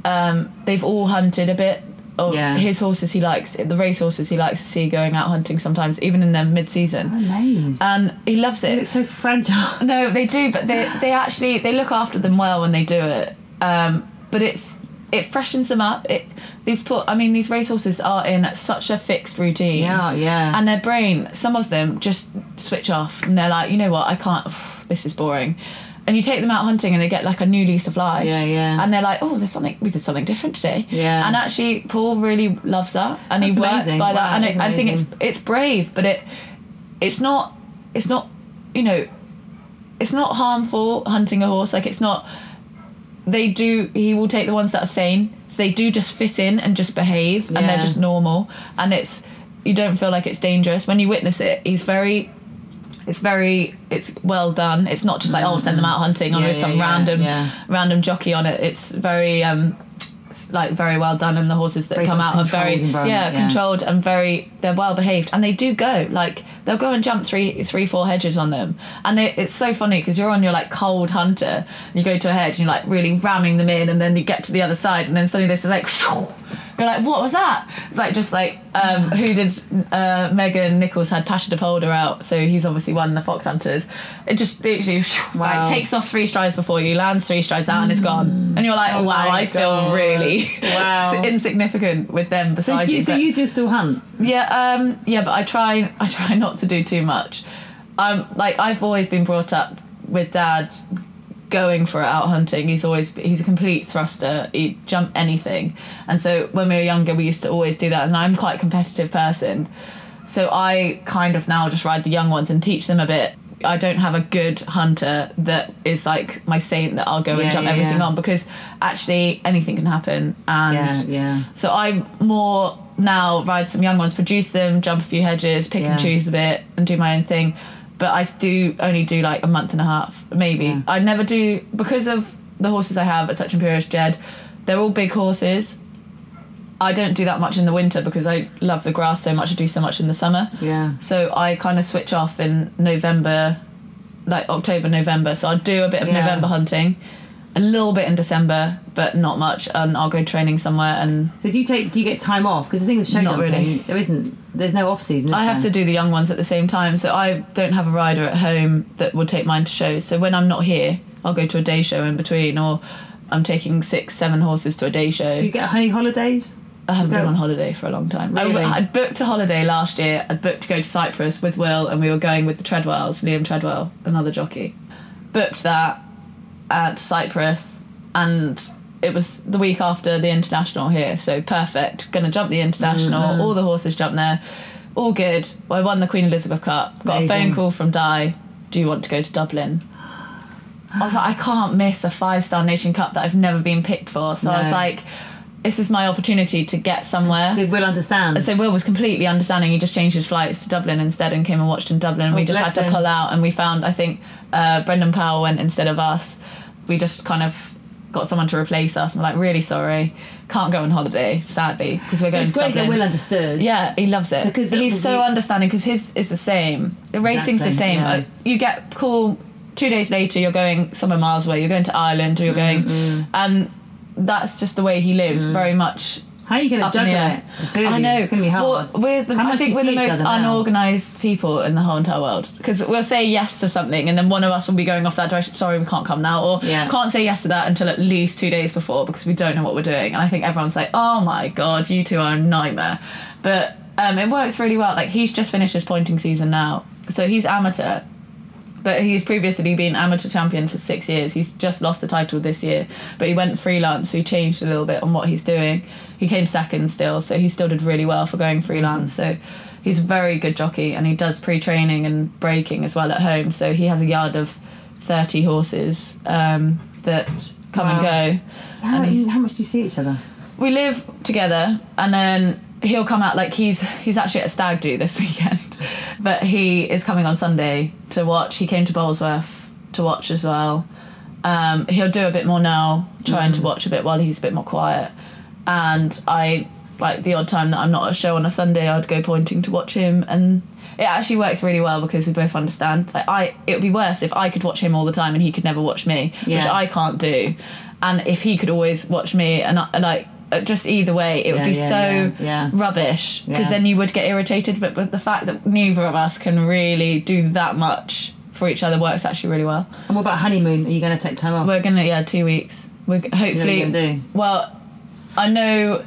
[SPEAKER 1] um, they've all hunted a bit. Of
[SPEAKER 2] Yeah.
[SPEAKER 1] his horses he likes, the race horses he likes to see going out hunting sometimes, even in their mid season,
[SPEAKER 2] Amazed.
[SPEAKER 1] and he loves it.
[SPEAKER 2] look so fragile.
[SPEAKER 1] No, they do, but they they actually they look after them well when they do it. Um, but it's it freshens them up. It these put I mean these racehorses are in such a fixed routine.
[SPEAKER 2] Yeah, yeah.
[SPEAKER 1] And their brain, some of them just switch off and they're like, you know what, I can't. This is boring. And you take them out hunting and they get like a new lease of life.
[SPEAKER 2] Yeah, yeah.
[SPEAKER 1] And they're like, oh, there's something. We did something different today.
[SPEAKER 2] Yeah.
[SPEAKER 1] And actually, Paul really loves that, and
[SPEAKER 2] That's
[SPEAKER 1] he works
[SPEAKER 2] amazing.
[SPEAKER 1] by that.
[SPEAKER 2] Wow,
[SPEAKER 1] and it, I think it's it's brave, but it it's not it's not you know it's not harmful hunting a horse like it's not they do he will take the ones that are sane. So they do just fit in and just behave and they're just normal. And it's you don't feel like it's dangerous. When you witness it he's very it's very it's well done. It's not just like oh send them out hunting or
[SPEAKER 2] Yeah, yeah,
[SPEAKER 1] some
[SPEAKER 2] yeah,
[SPEAKER 1] random
[SPEAKER 2] yeah.
[SPEAKER 1] random jockey on it. It's very um like very well done and the horses that
[SPEAKER 2] Very
[SPEAKER 1] come out are very
[SPEAKER 2] controlled
[SPEAKER 1] yeah, controlled and very they're well behaved. And they do go like they'll go and jump three three four hedges on them. And it, it's so funny because you're on your like cold hunter and you go to a hedge and you're like really ramming them in and then you get to the other side and then suddenly this is like you're like what was that it's like just like um who did uh Megan Nicholls had Pacha du Polder out so he's obviously won the fox hunters it just literally
[SPEAKER 2] Wow.
[SPEAKER 1] like takes off three strides before you lands three strides out and it's gone and you're like oh, wow I feel really
[SPEAKER 2] Wow.
[SPEAKER 1] insignificant with them
[SPEAKER 2] so,
[SPEAKER 1] beside
[SPEAKER 2] you,
[SPEAKER 1] you
[SPEAKER 2] so
[SPEAKER 1] but-
[SPEAKER 2] you do still hunt?
[SPEAKER 1] yeah, um, yeah, but I try. I try not to do too much. I'm like I've always been brought up with dad going for it out hunting. He's always he's a complete thruster. He'd jump anything, and so when we were younger, we used to always do that. And I'm quite a competitive person, so I kind of now just ride the young ones and teach them a bit. I don't have a good hunter that is like my saint that I'll go
[SPEAKER 2] Yeah,
[SPEAKER 1] and jump
[SPEAKER 2] yeah,
[SPEAKER 1] everything
[SPEAKER 2] yeah.
[SPEAKER 1] on because actually anything can happen and
[SPEAKER 2] Yeah, yeah.
[SPEAKER 1] so I'm more now ride some young ones, produce them, jump a few hedges, pick and choose a bit, and do my own thing. But I do only do like a month and a half, maybe.
[SPEAKER 2] Yeah.
[SPEAKER 1] I never do because of the horses I have at Touch Imperious Jed. They're all big horses. I don't do that much in the winter because I love the grass so much. I do so much in the summer.
[SPEAKER 2] Yeah.
[SPEAKER 1] So I kind of switch off in November, like October, November. So I'll do a bit of
[SPEAKER 2] Yeah.
[SPEAKER 1] November hunting, a little bit in December, but not much. And I'll go training somewhere and
[SPEAKER 2] So do you take? Do you get time off? Because the thing with show jumping,
[SPEAKER 1] really.
[SPEAKER 2] there isn't. There's no off season.
[SPEAKER 1] I have to do the young ones at the same time. So I don't have a rider at home that would take mine to shows. So when I'm not here, I'll go to a day show in between, or I'm taking six, seven horses to a day show.
[SPEAKER 2] Do you get any holidays?
[SPEAKER 1] I haven't been on holiday for a long time. I,
[SPEAKER 2] Really?
[SPEAKER 1] I'd booked a holiday last year. I'd booked to go to Cyprus with Will, and we were going with the Treadwells, Liam Treadwell, another jockey. Booked that at Cyprus, and it was the week after the international here, so perfect. Gonna jump the international.
[SPEAKER 2] Mm-hmm.
[SPEAKER 1] All the horses jumped there. All good. Well, I won the Queen Elizabeth Cup. Got a phone call from Di. Do you want to go to Dublin? I was like, I can't miss a five star Nation Cup that I've never been picked for. So I was like, this is my opportunity to get somewhere.
[SPEAKER 2] Did Will understand?
[SPEAKER 1] So Will was completely understanding. He just changed his flights to Dublin instead and came and watched in Dublin. we
[SPEAKER 2] Oh,
[SPEAKER 1] just had to
[SPEAKER 2] him.
[SPEAKER 1] pull out, and we found I think uh, Brendan Powell went instead of us. We just kind of got someone to replace us. And we're like, really sorry, can't go on holiday, sadly, because we're going
[SPEAKER 2] it's
[SPEAKER 1] to
[SPEAKER 2] great
[SPEAKER 1] Dublin.
[SPEAKER 2] that Will understood.
[SPEAKER 1] Yeah, he loves it.
[SPEAKER 2] Because
[SPEAKER 1] he's so
[SPEAKER 2] the-
[SPEAKER 1] understanding because his is the same. The racing's the same.
[SPEAKER 2] yeah.
[SPEAKER 1] Uh, you get cool. Two days later, you're going somewhere miles away. You're going to Ireland, or you're going,
[SPEAKER 2] Mm-hmm.
[SPEAKER 1] and that's just the way he lives. Very much
[SPEAKER 2] How are you going to juggle it? The two of
[SPEAKER 1] I know.
[SPEAKER 2] It's going to be hard.
[SPEAKER 1] Well, we're the, I think we're the most unorganized people in the whole entire world because we'll say yes to something and then one of us will be going off that direction. Sorry, we can't come now, or
[SPEAKER 2] Yeah.
[SPEAKER 1] can't say yes to that until at least two days before because we don't know what we're doing. And I think everyone's like, "Oh my god, you two are a nightmare," but um, it works really well. Like he's just finished his pointing season now, so he's amateur. But he's previously been amateur champion for six years. He's just lost the title this year, but he went freelance, so he changed a little bit on what he's doing. He came second still, so he still did really well for going freelance. So he's a very good jockey, and he does pre-training and breaking as well at home. So he has a yard of thirty horses um, that come
[SPEAKER 2] Wow.
[SPEAKER 1] and go.
[SPEAKER 2] So how,
[SPEAKER 1] and he-
[SPEAKER 2] how much do you see each other?
[SPEAKER 1] we live together and then he'll come out like he's he's actually at stag do this weekend but he is coming on sunday to watch. He came to bolesworth to watch as well. Um, he'll do a bit more now trying to watch a bit while he's a bit more quiet. And i like the odd time that i'm not at a show on a sunday i'd go pointing to watch him. And it actually works really well because we both understand like i it would be worse if i could watch him all the time and he could never watch me which i can't do. And if he could always watch me and I, like Uh, just either way it would be
[SPEAKER 2] yeah,
[SPEAKER 1] so
[SPEAKER 2] yeah, yeah.
[SPEAKER 1] rubbish because
[SPEAKER 2] Yeah.
[SPEAKER 1] then you would get irritated but with the fact that neither of us can really do that much for each other works actually really well
[SPEAKER 2] And what about honeymoon? Are you going to take time off?
[SPEAKER 1] we're gonna yeah two weeks we're hopefully
[SPEAKER 2] gonna do?
[SPEAKER 1] well i know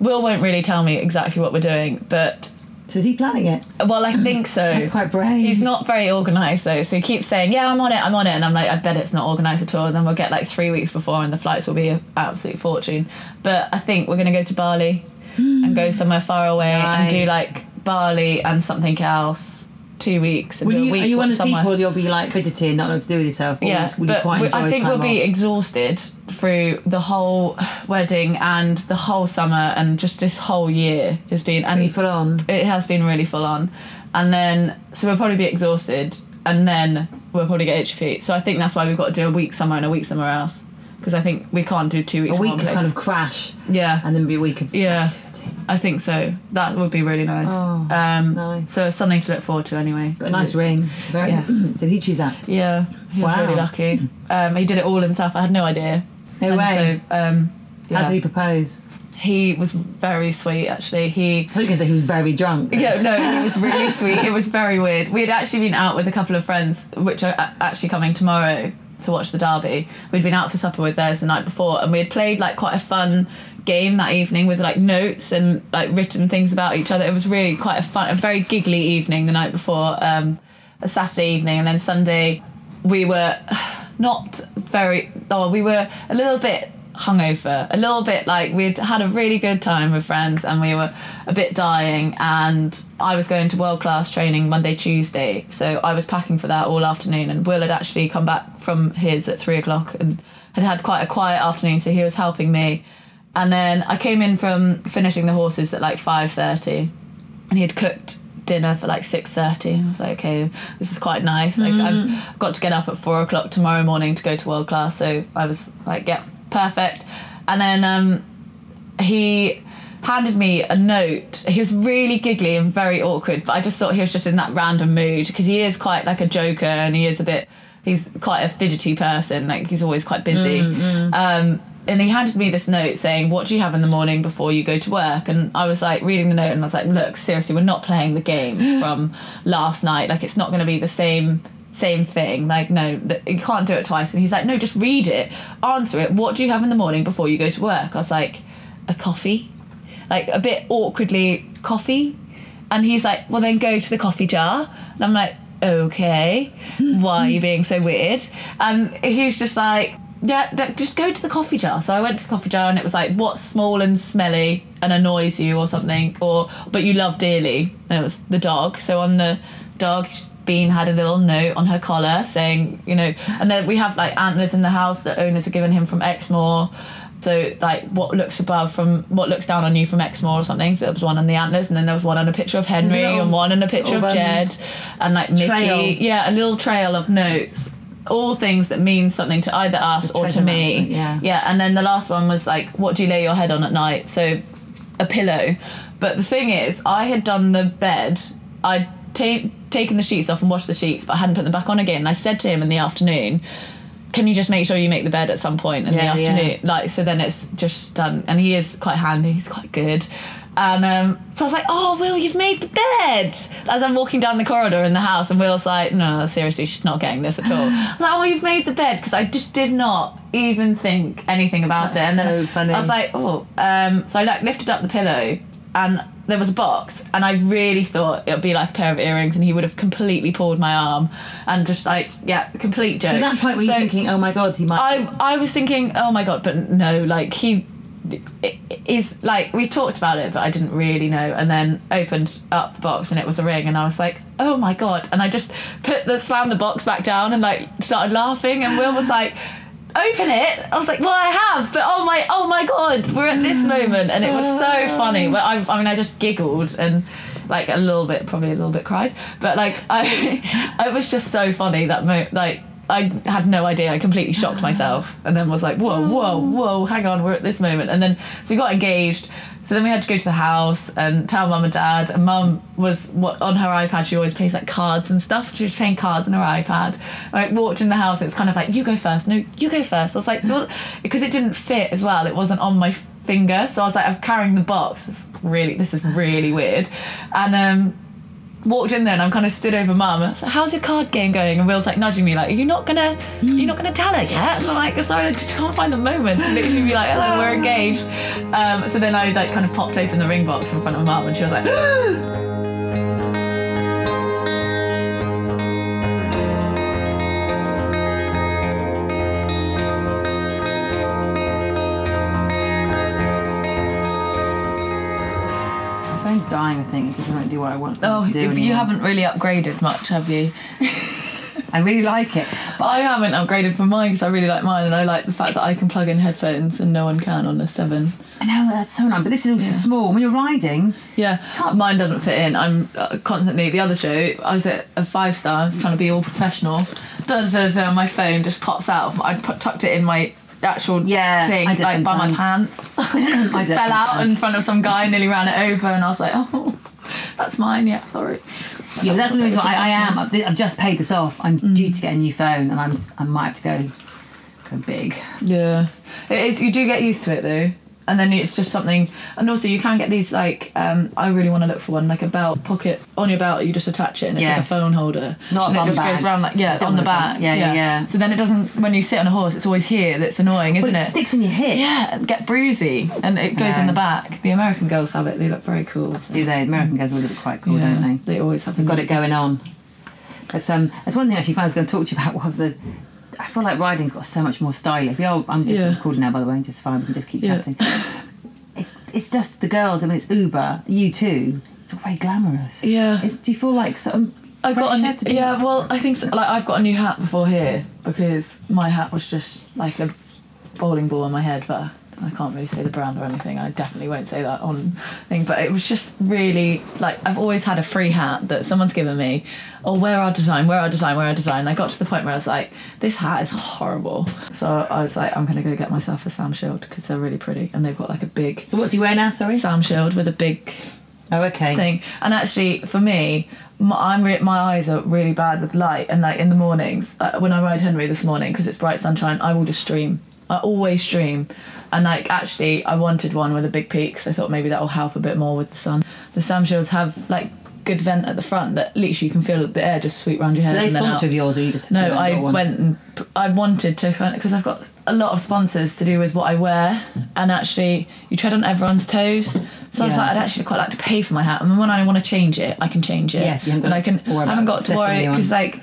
[SPEAKER 1] will won't really tell me exactly what we're doing but
[SPEAKER 2] so is he planning it?
[SPEAKER 1] well i think so
[SPEAKER 2] That's quite brave.
[SPEAKER 1] He's not very organised though, so he keeps saying, "Yeah, I'm on it, I'm on it," and I'm like, "I bet it's not organised at all." And then we'll get like three weeks before, and the flights will be an absolute fortune. But I think we're gonna go to Bali and go somewhere far away and do like Bali and something else, two weeks and
[SPEAKER 2] Will
[SPEAKER 1] do a
[SPEAKER 2] you,
[SPEAKER 1] week
[SPEAKER 2] are you one of the
[SPEAKER 1] somewhere.
[SPEAKER 2] people you'll be like fidgety and not know what to do with yourself?
[SPEAKER 1] Yeah,
[SPEAKER 2] will
[SPEAKER 1] but
[SPEAKER 2] quite
[SPEAKER 1] we-
[SPEAKER 2] enjoy
[SPEAKER 1] I think we'll be exhausted through the whole wedding and the whole summer and just this whole year has been and
[SPEAKER 2] Pretty full on.
[SPEAKER 1] it has been really full on. And then, so we'll probably be exhausted, and then we'll probably get itchy feet. So I think that's why we've got to do a week somewhere and a week somewhere else. Because I think we can't do two weeks
[SPEAKER 2] A week of
[SPEAKER 1] place.
[SPEAKER 2] kind of crash
[SPEAKER 1] yeah,
[SPEAKER 2] and then be a week of
[SPEAKER 1] Yeah.
[SPEAKER 2] activity.
[SPEAKER 1] I think so. That would be really nice.
[SPEAKER 2] Oh,
[SPEAKER 1] um,
[SPEAKER 2] nice.
[SPEAKER 1] So it's something to look forward to anyway.
[SPEAKER 2] Got a nice ring. Very.
[SPEAKER 1] Yes.
[SPEAKER 2] Did he choose that?
[SPEAKER 1] Yeah, he was
[SPEAKER 2] Wow.
[SPEAKER 1] really lucky. Um, he did it all himself. I had no idea.
[SPEAKER 2] No
[SPEAKER 1] and
[SPEAKER 2] way.
[SPEAKER 1] So, um,
[SPEAKER 2] How did he propose?
[SPEAKER 1] he was very sweet actually. He
[SPEAKER 2] I thought you were going to say he was very drunk.
[SPEAKER 1] Yeah, no, he was really sweet. It was very weird. We had actually been out with a couple of friends, which are actually coming tomorrow to watch the derby. We'd been out for supper with theirs the night before, and we had played like quite a fun game that evening with like notes and like written things about each other. It was really quite a fun, a very giggly evening the night before, um, a Saturday evening, and then Sunday we were not very. Oh, we were a little bit hungover, a little bit like we'd had a really good time with friends, and we were a bit dying. And I was going to world class training Monday, Tuesday, so I was packing for that all afternoon. And Will had actually come back from his at three o'clock and had had quite a quiet afternoon, so he was helping me. And then I came in from finishing the horses at like five thirty, and he had cooked dinner for like six thirty. I was like, okay, this is quite nice. Like I've mm. got to get up at four o'clock tomorrow morning to go to world class, so I was like, yeah, perfect. And then um, he handed me a note. He was really giggly and very awkward, but I just thought he was just in that random mood because he is quite like a joker and he is a bit he's quite a fidgety person. Like he's always quite busy. Um, and he handed me this note saying, "What do you have in the morning before you go to work?" And I was like reading the note, and I was like, "Look, seriously, we're not playing the game from last night. Like it's not going to be the same." Same thing, like no, you can't do it twice. And he's like, no, just read it, answer it. What do you have in the morning before you go to work? I was like, a coffee, like a bit awkwardly, coffee. And he's like, well, then go to the coffee jar. And I'm like, okay, why are you being so weird? And he's just like, yeah, just go to the coffee jar. So I went to the coffee jar and it was like, what's small and smelly and annoys you or something, or but you love dearly. And it was the dog. So on the dog, Bean had a little note on her collar saying, you know, and then we have like antlers in the house that owners are given him from Exmoor. So like what looks above from what looks down on you from Exmoor or something. So there was one on the antlers, and then there was one on a picture of Henry, and one on a picture
[SPEAKER 2] sort
[SPEAKER 1] of
[SPEAKER 2] of, um,
[SPEAKER 1] Jed, and like Mickey.
[SPEAKER 2] trail.
[SPEAKER 1] Yeah, a little trail of notes. All things that mean something to either us or to me.
[SPEAKER 2] yeah.
[SPEAKER 1] Yeah, and then the last one was like, what do you lay your head on at night? So a pillow. But the thing is, I had done the bed. I'd ta- taken the sheets off and washed the sheets, but I hadn't put them back on again. And I said to him in the afternoon, can you just make sure you make the bed at some point in
[SPEAKER 2] Yeah,
[SPEAKER 1] the
[SPEAKER 2] yeah.
[SPEAKER 1] afternoon? Like, so then it's just done. And he is quite handy, he's quite good. And um, so I was like, oh, Will, you've made the bed. As I'm walking down the corridor in the house, and Will's like, no, seriously, she's not getting this at all. I was like, oh, you've made the bed. Because I just did not even think anything about
[SPEAKER 2] That's
[SPEAKER 1] it. And then
[SPEAKER 2] so funny.
[SPEAKER 1] I was like, oh. Um, so I like lifted up the pillow, and there was a box, and I really thought it would be like a pair of earrings, and he would have completely pulled my arm, and just like, yeah, complete joke.
[SPEAKER 2] At that point, were you thinking, "Oh my god, he might"?
[SPEAKER 1] I I was thinking, oh my god, but no, like he is like we talked about it, but I didn't really know. And then opened up the box and it was a ring, and I was like, oh my god! And I just put the slammed the box back down and like started laughing, and Will was like. Open it. I was like, well, I have, but oh my, oh my god, we're at this moment, and it was so funny. But I, I mean, I just giggled and like a little bit, probably a little bit cried, but like I, it was just so funny that mo- like I had no idea. I completely shocked myself, and then was like, "Whoa, whoa, whoa! Hang on, we're at this moment." And then so we got engaged. So then we had to go to the house and tell mum and dad. And mum was what on her iPad. She always plays like cards and stuff. She was playing cards on her iPad. I walked in the house. It's kind of like you go first. No, you go first. I was like, because it didn't fit as well. It wasn't on my finger, so I was like, I'm carrying the box. It's really, this is really weird. And um, walked in there and I'm kind of stood over mum. I like, "How's your card game going?" And Will's like nudging me, like, "Are you not gonna, you're not gonna tell her yet?" And I'm like, "Sorry, I just can't find the moment to literally be like, hello, we're engaged." Um, so then I like kind of popped open the ring box in front of mum, and she was like.
[SPEAKER 2] dying. I think it doesn't do what I want
[SPEAKER 1] Oh,
[SPEAKER 2] to do.
[SPEAKER 1] you haven't really upgraded much, have you?
[SPEAKER 2] I really like it.
[SPEAKER 1] But I haven't upgraded from mine because I really like mine, and I like the fact that I can plug in headphones and no one can on a seven.
[SPEAKER 2] I know that's so nice, but this is also small. When you're riding,
[SPEAKER 1] Yeah, mine doesn't fit in. I'm uh, constantly the other show. I was at a five star, I trying to be all professional. Da, da, da, my phone just pops out. I put, tucked it in my actual
[SPEAKER 2] Yeah,
[SPEAKER 1] thing,
[SPEAKER 2] I do
[SPEAKER 1] like by my pants.
[SPEAKER 2] I
[SPEAKER 1] Fell out in front of some guy, nearly ran it over, and I was like, oh, that's mine. Yeah, sorry.
[SPEAKER 2] yeah, but that's one reason why I, I am. I've, I've just paid this off. I'm
[SPEAKER 1] Mm.
[SPEAKER 2] due to get a new phone, and I'm I might have to go go big.
[SPEAKER 1] Yeah, it is. You do get used to it though, and then it's just something. And also, you can get these like. Um, I really want to look for one like a belt pocket on your belt. You just attach it, and it's
[SPEAKER 2] Yes.
[SPEAKER 1] like a phone holder.
[SPEAKER 2] Not a
[SPEAKER 1] and it just
[SPEAKER 2] bag.
[SPEAKER 1] goes around like yeah on the back.
[SPEAKER 2] Yeah, yeah, yeah.
[SPEAKER 1] So then it doesn't. When you sit on a horse, it's always here. That's annoying, isn't
[SPEAKER 2] Well,
[SPEAKER 1] it?
[SPEAKER 2] it sticks in your hip.
[SPEAKER 1] Yeah, and get bruisey, and it goes in the back. The American girls have it. They look very cool.
[SPEAKER 2] Do they? American girls all look quite cool,
[SPEAKER 1] yeah,
[SPEAKER 2] don't they?
[SPEAKER 1] they always have.
[SPEAKER 2] They've got it going on. That's um. That's one thing actually. I was going to talk to you about was the. I feel like riding's got so much more stylish. We all, I'm just
[SPEAKER 1] Yeah.
[SPEAKER 2] recording now, by the way. Just fine. We can just keep
[SPEAKER 1] Yeah.
[SPEAKER 2] chatting. It's it's just the girls. I mean, it's Uber. You too. It's all very glamorous.
[SPEAKER 1] Yeah.
[SPEAKER 2] It's, do you feel like some?
[SPEAKER 1] I've got a new,
[SPEAKER 2] to be-
[SPEAKER 1] yeah. Well, I think so, like I've got a new hat before here because my hat was just like a bowling ball on my head, but I can't really say the brand or anything. I definitely won't say that on thing. But it was just really like I've always had a free hat that someone's given me. Or wear our design, wear our design, wear our design. I got to the point where I was like, this hat is horrible. So I was like, I'm gonna go get myself a Samshield because they're really pretty and they've got like a big
[SPEAKER 2] So what do you wear now? Sorry.
[SPEAKER 1] Samshield with a big
[SPEAKER 2] Oh, okay.
[SPEAKER 1] thing. And actually, for me, my, I'm re- my eyes are really bad with light, and like in the mornings uh, when I ride Henry this morning because it's bright sunshine, I will just stream. I always stream, and like actually, I wanted one with a big peak, so I thought maybe that will help a bit more with the sun. The Samshields have like good vent at the front that at least you can feel the air just sweep around your head.
[SPEAKER 2] So they
[SPEAKER 1] and
[SPEAKER 2] sponsor
[SPEAKER 1] out.
[SPEAKER 2] of yours, or you just
[SPEAKER 1] No, I went and I wanted to kind because I've got a lot of sponsors to do with what I wear, and actually you tread on everyone's toes. So I was like, I'd actually quite like to pay for my hat, and when I want to change it, I can change it.
[SPEAKER 2] Yes, you haven't
[SPEAKER 1] and
[SPEAKER 2] got
[SPEAKER 1] I can. I haven't got to worry because like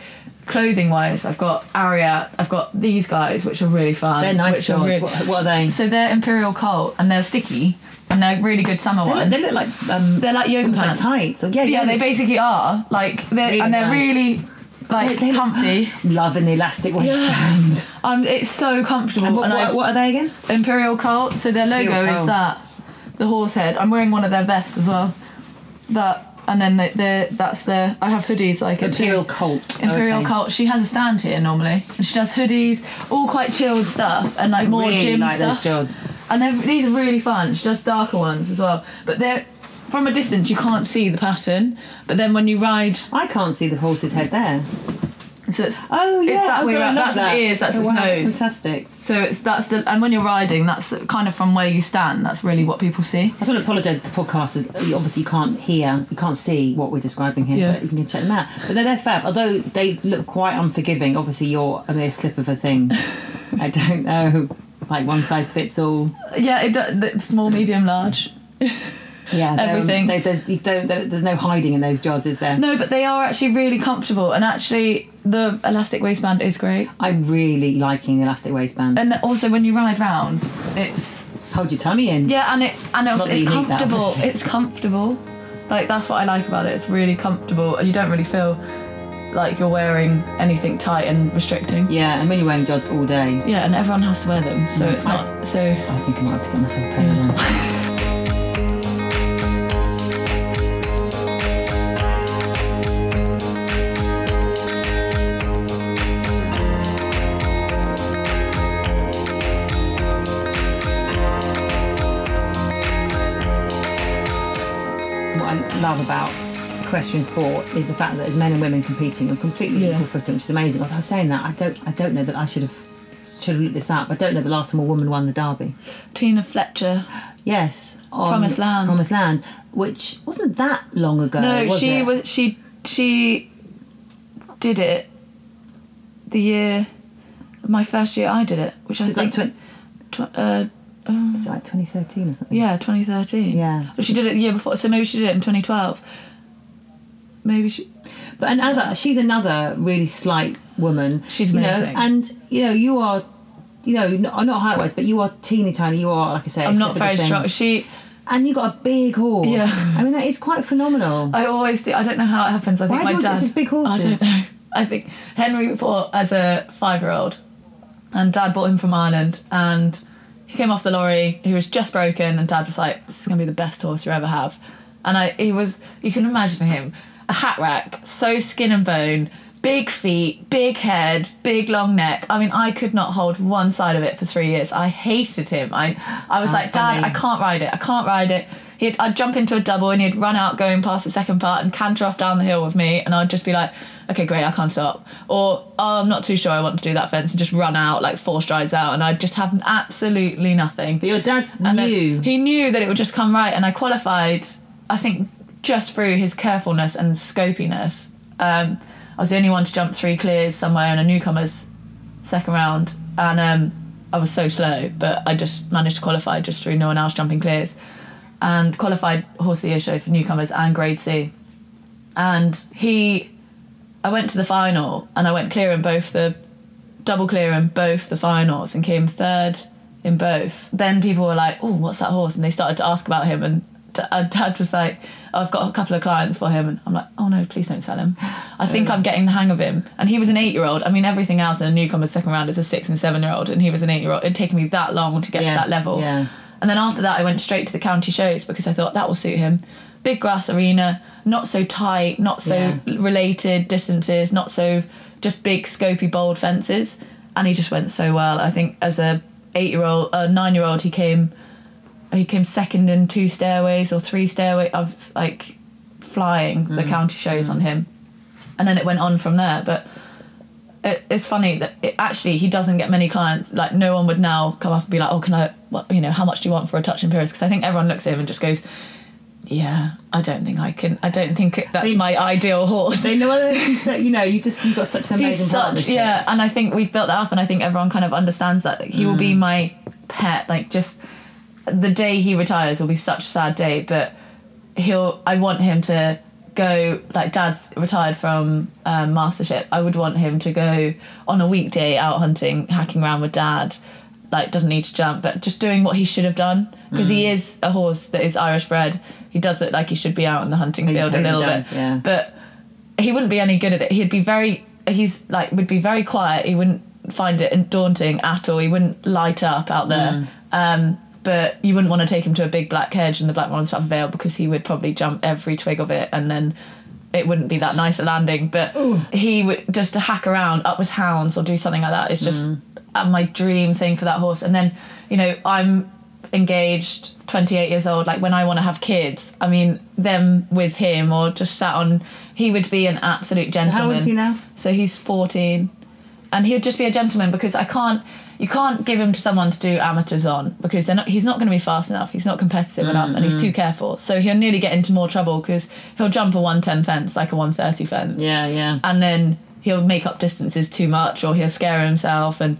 [SPEAKER 1] clothing wise, I've got Ariat, I've got these guys which are really fun.
[SPEAKER 2] They're nice
[SPEAKER 1] are really-
[SPEAKER 2] What, what are they?
[SPEAKER 1] So they're Imperial Colt, and they're sticky, and they're really good summer
[SPEAKER 2] They look,
[SPEAKER 1] ones.
[SPEAKER 2] they look like um,
[SPEAKER 1] They're like yoga
[SPEAKER 2] almost like
[SPEAKER 1] pants.
[SPEAKER 2] tights. Or, yeah,
[SPEAKER 1] yeah,
[SPEAKER 2] yeah.
[SPEAKER 1] they basically are like they're
[SPEAKER 2] Really
[SPEAKER 1] and they're
[SPEAKER 2] nice.
[SPEAKER 1] really like
[SPEAKER 2] They- they
[SPEAKER 1] comfy.
[SPEAKER 2] Loving the elastic waistband.
[SPEAKER 1] Um, it's so comfortable.
[SPEAKER 2] And what,
[SPEAKER 1] and
[SPEAKER 2] what, what are they again?
[SPEAKER 1] Imperial Colt. So their logo
[SPEAKER 2] Imperial
[SPEAKER 1] is
[SPEAKER 2] Colt.
[SPEAKER 1] that the horse head. I'm wearing one of their vests as well. That and then they, they're that's their. I have hoodies like.
[SPEAKER 2] Imperial Colt.
[SPEAKER 1] Imperial
[SPEAKER 2] okay.
[SPEAKER 1] Colt. She has a stand here normally, and she does hoodies, all quite chilled stuff, and like more
[SPEAKER 2] really
[SPEAKER 1] gym
[SPEAKER 2] like
[SPEAKER 1] stuff.
[SPEAKER 2] those jods.
[SPEAKER 1] And they're, these are really fun. She does darker ones as well, but they're from a distance you can't see the pattern. But then when you ride,
[SPEAKER 2] I can't see the horse's head there.
[SPEAKER 1] So it's
[SPEAKER 2] Oh yeah,
[SPEAKER 1] It's that
[SPEAKER 2] oh,
[SPEAKER 1] way
[SPEAKER 2] God, I
[SPEAKER 1] around.
[SPEAKER 2] love
[SPEAKER 1] That's his
[SPEAKER 2] that.
[SPEAKER 1] ears, that's
[SPEAKER 2] oh,
[SPEAKER 1] his
[SPEAKER 2] wow,
[SPEAKER 1] nose.
[SPEAKER 2] That's fantastic.
[SPEAKER 1] so it's that's the and when you're riding, that's the, kind of from where you stand. That's really what people see.
[SPEAKER 2] I just want to apologise to the podcasters. You Obviously, you can't hear, you can't see what we're describing here,
[SPEAKER 1] Yeah.
[SPEAKER 2] but you can check them out. But they're, they're fab. Although they look quite unforgiving. Obviously, you're a mere slip of a thing. I don't know, like one size fits all.
[SPEAKER 1] Yeah, it do- it's small, medium, large.
[SPEAKER 2] Yeah,
[SPEAKER 1] Everything.
[SPEAKER 2] They, there's, there's no hiding in those jods, is there?
[SPEAKER 1] No, but they are actually really comfortable, and actually the elastic waistband is great.
[SPEAKER 2] I'm really liking the elastic waistband.
[SPEAKER 1] And also when you ride round, it's
[SPEAKER 2] Hold your tummy in.
[SPEAKER 1] yeah, and it and also it's
[SPEAKER 2] need that,
[SPEAKER 1] comfortable. it's comfortable. Like that's what I like about it. It's really comfortable, and you don't really feel like you're wearing anything tight and restricting.
[SPEAKER 2] Yeah, and when you're wearing jods all day,
[SPEAKER 1] Yeah, and everyone has to wear them, so
[SPEAKER 2] Mm,
[SPEAKER 1] it's
[SPEAKER 2] I-
[SPEAKER 1] not so.
[SPEAKER 2] I think I might have to get myself a pair
[SPEAKER 1] Yeah.
[SPEAKER 2] equestrian sport is the fact that there's men and women competing on completely
[SPEAKER 1] Yeah.
[SPEAKER 2] equal footing, which is amazing. Although I was saying that, I don't, I don't know that I should have, should have looked this up. I don't know the last time a woman won the derby.
[SPEAKER 1] Tina Fletcher.
[SPEAKER 2] Yes, on
[SPEAKER 1] Promised Land.
[SPEAKER 2] Promised Land, which wasn't that long ago.
[SPEAKER 1] No,
[SPEAKER 2] was
[SPEAKER 1] she
[SPEAKER 2] it?
[SPEAKER 1] was she she did it the year my first year I did it, which
[SPEAKER 2] So
[SPEAKER 1] I
[SPEAKER 2] it's like
[SPEAKER 1] think
[SPEAKER 2] twen-
[SPEAKER 1] tw- uh,
[SPEAKER 2] is it like 2013 or something?
[SPEAKER 1] yeah 2013.
[SPEAKER 2] Yeah.
[SPEAKER 1] So she did it the year before. So maybe she did it in 2012. Maybe she.
[SPEAKER 2] But another, she's another really slight woman.
[SPEAKER 1] She's
[SPEAKER 2] you know,
[SPEAKER 1] amazing.
[SPEAKER 2] and you know, you are, you know, not, not height wise, but you are teeny tiny. You are, like I say,
[SPEAKER 1] I'm not very strong. She.
[SPEAKER 2] And you got a big horse.
[SPEAKER 1] Yeah.
[SPEAKER 2] I mean, that is quite phenomenal.
[SPEAKER 1] I always do. I don't know how it happens. I think
[SPEAKER 2] Why
[SPEAKER 1] my
[SPEAKER 2] do you
[SPEAKER 1] dad.
[SPEAKER 2] such big horses?
[SPEAKER 1] I don't know. I think Henry bought as a five-year-old, and Dad bought him from Ireland, and he came off the lorry. He was just broken, and Dad was like, "This is gonna be the best horse you ever have." And I, he was. You can imagine for him, a hat rack, so skin and bone, big feet, big head, big long neck. I mean, I could not hold one side of it for three years. I hated him. I, I was
[SPEAKER 2] How
[SPEAKER 1] like, Dad,
[SPEAKER 2] funny.
[SPEAKER 1] I can't ride it. I can't ride it. He'd, I'd jump into a double and he'd run out going past the second part and canter off down the hill with me and I'd just be like, okay, great, I can't stop. Or, oh, I'm not too sure I want to do that fence and just run out like four strides out and I'd just have absolutely nothing.
[SPEAKER 2] But your dad
[SPEAKER 1] And
[SPEAKER 2] knew.
[SPEAKER 1] he knew that it would just come right and I qualified, I think, just through his carefulness and scopiness. Um, I was the only one to jump three clears somewhere in a newcomers second round and um, I was so slow, but I just managed to qualify just through no one else jumping clears and qualified horse of the year show for newcomers and grade C. And he, I went to the final and I went clear in both the double clear in both the finals and came third in both. Then people were like, "Oh, what's that horse?" and they started to ask about him. And d- uh, Dad was like, "I've got a couple of clients for him," and I'm like, "Oh no, please don't sell him. I think I'm getting the hang of him." And he was an eight-year-old. I mean, everything else in a newcomer's second round is a six and seven-year-old, and he was an eight-year-old. It'd taken me that long to get to that level.
[SPEAKER 2] yeah.
[SPEAKER 1] And then after that, I went straight to the county shows because I thought that will suit him. Big grass arena, not so tight, not so
[SPEAKER 2] Yeah.
[SPEAKER 1] related distances, not so just big scopy bold fences, and he just went so well. I think as a eight year old, a nine year old, he came, he came second in two stairways or three stairway. I was like, flying the county shows on him, and then it went on from there. But it, it's funny that it, actually he doesn't get many clients. Like no one would now come up and be like, "Oh, can I? What you know? How much do you want for a touch imperious?" Because I think everyone looks at him and just goes. Yeah, I don't think I can. I don't think it- that's my ideal horse.
[SPEAKER 2] They know other so you know you just you've got such an amazing
[SPEAKER 1] He's such yeah, and I think we've built that up, and I think everyone kind of understands that he will
[SPEAKER 2] Mm.
[SPEAKER 1] be my pet. Like just the day he retires will be such a sad day, but he'll. I want him to go like Dad's retired from um, Mastership. I would want him to go on a weekday out hunting, hacking around with Dad. Like doesn't need to jump, but just doing what he should have done because he
[SPEAKER 2] Mm.
[SPEAKER 1] is a horse that is Irish bred. He does look like he should be out in the hunting
[SPEAKER 2] He
[SPEAKER 1] field a little
[SPEAKER 2] does,
[SPEAKER 1] bit,
[SPEAKER 2] yeah.
[SPEAKER 1] but he wouldn't be any good at it. He'd be very he's like would be very quiet. He wouldn't find it daunting at all. He wouldn't light up out there. Um, but you wouldn't want to take him to a big black hedge and the Black Mountains veil because he would probably jump every twig of it and then it wouldn't be that nice a landing. But he would just to hack around up with hounds or do something like that is just uh, my dream thing for that horse. And then you know I'm engaged 28 years old like when i want to have kids i mean them with him or just sat on he would be an absolute gentleman
[SPEAKER 2] How old is he now?
[SPEAKER 1] so he's 14 and he would just be a gentleman because i can't you can't give him to someone to do amateurs on because they're not he's not going to be fast enough. He's not competitive enough and he's too careful. So he'll nearly get into more trouble because he'll jump a 110 fence like a 130 fence.
[SPEAKER 2] Yeah, yeah.
[SPEAKER 1] and then he'll make up distances too much or he'll scare himself and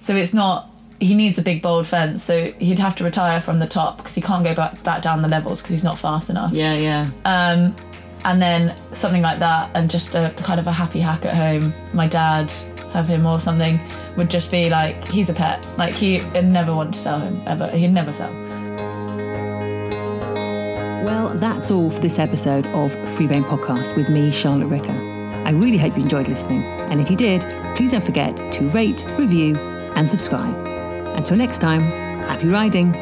[SPEAKER 1] so it's not he needs a big bold fence. So he'd have to retire from the top because he can't go back back down the levels because he's not fast enough.
[SPEAKER 2] Yeah, yeah.
[SPEAKER 1] um, and then something like that and just a kind of a happy hack at home. My dad have him or something would just be like he's a pet like he would never want to sell him ever he'd never sell
[SPEAKER 2] Well, that's all for this episode of Free Reign Podcast with me, Charlotte Ricker. I really hope you enjoyed listening, and if you did, please don't forget to rate, review, and subscribe. Until next time, happy riding.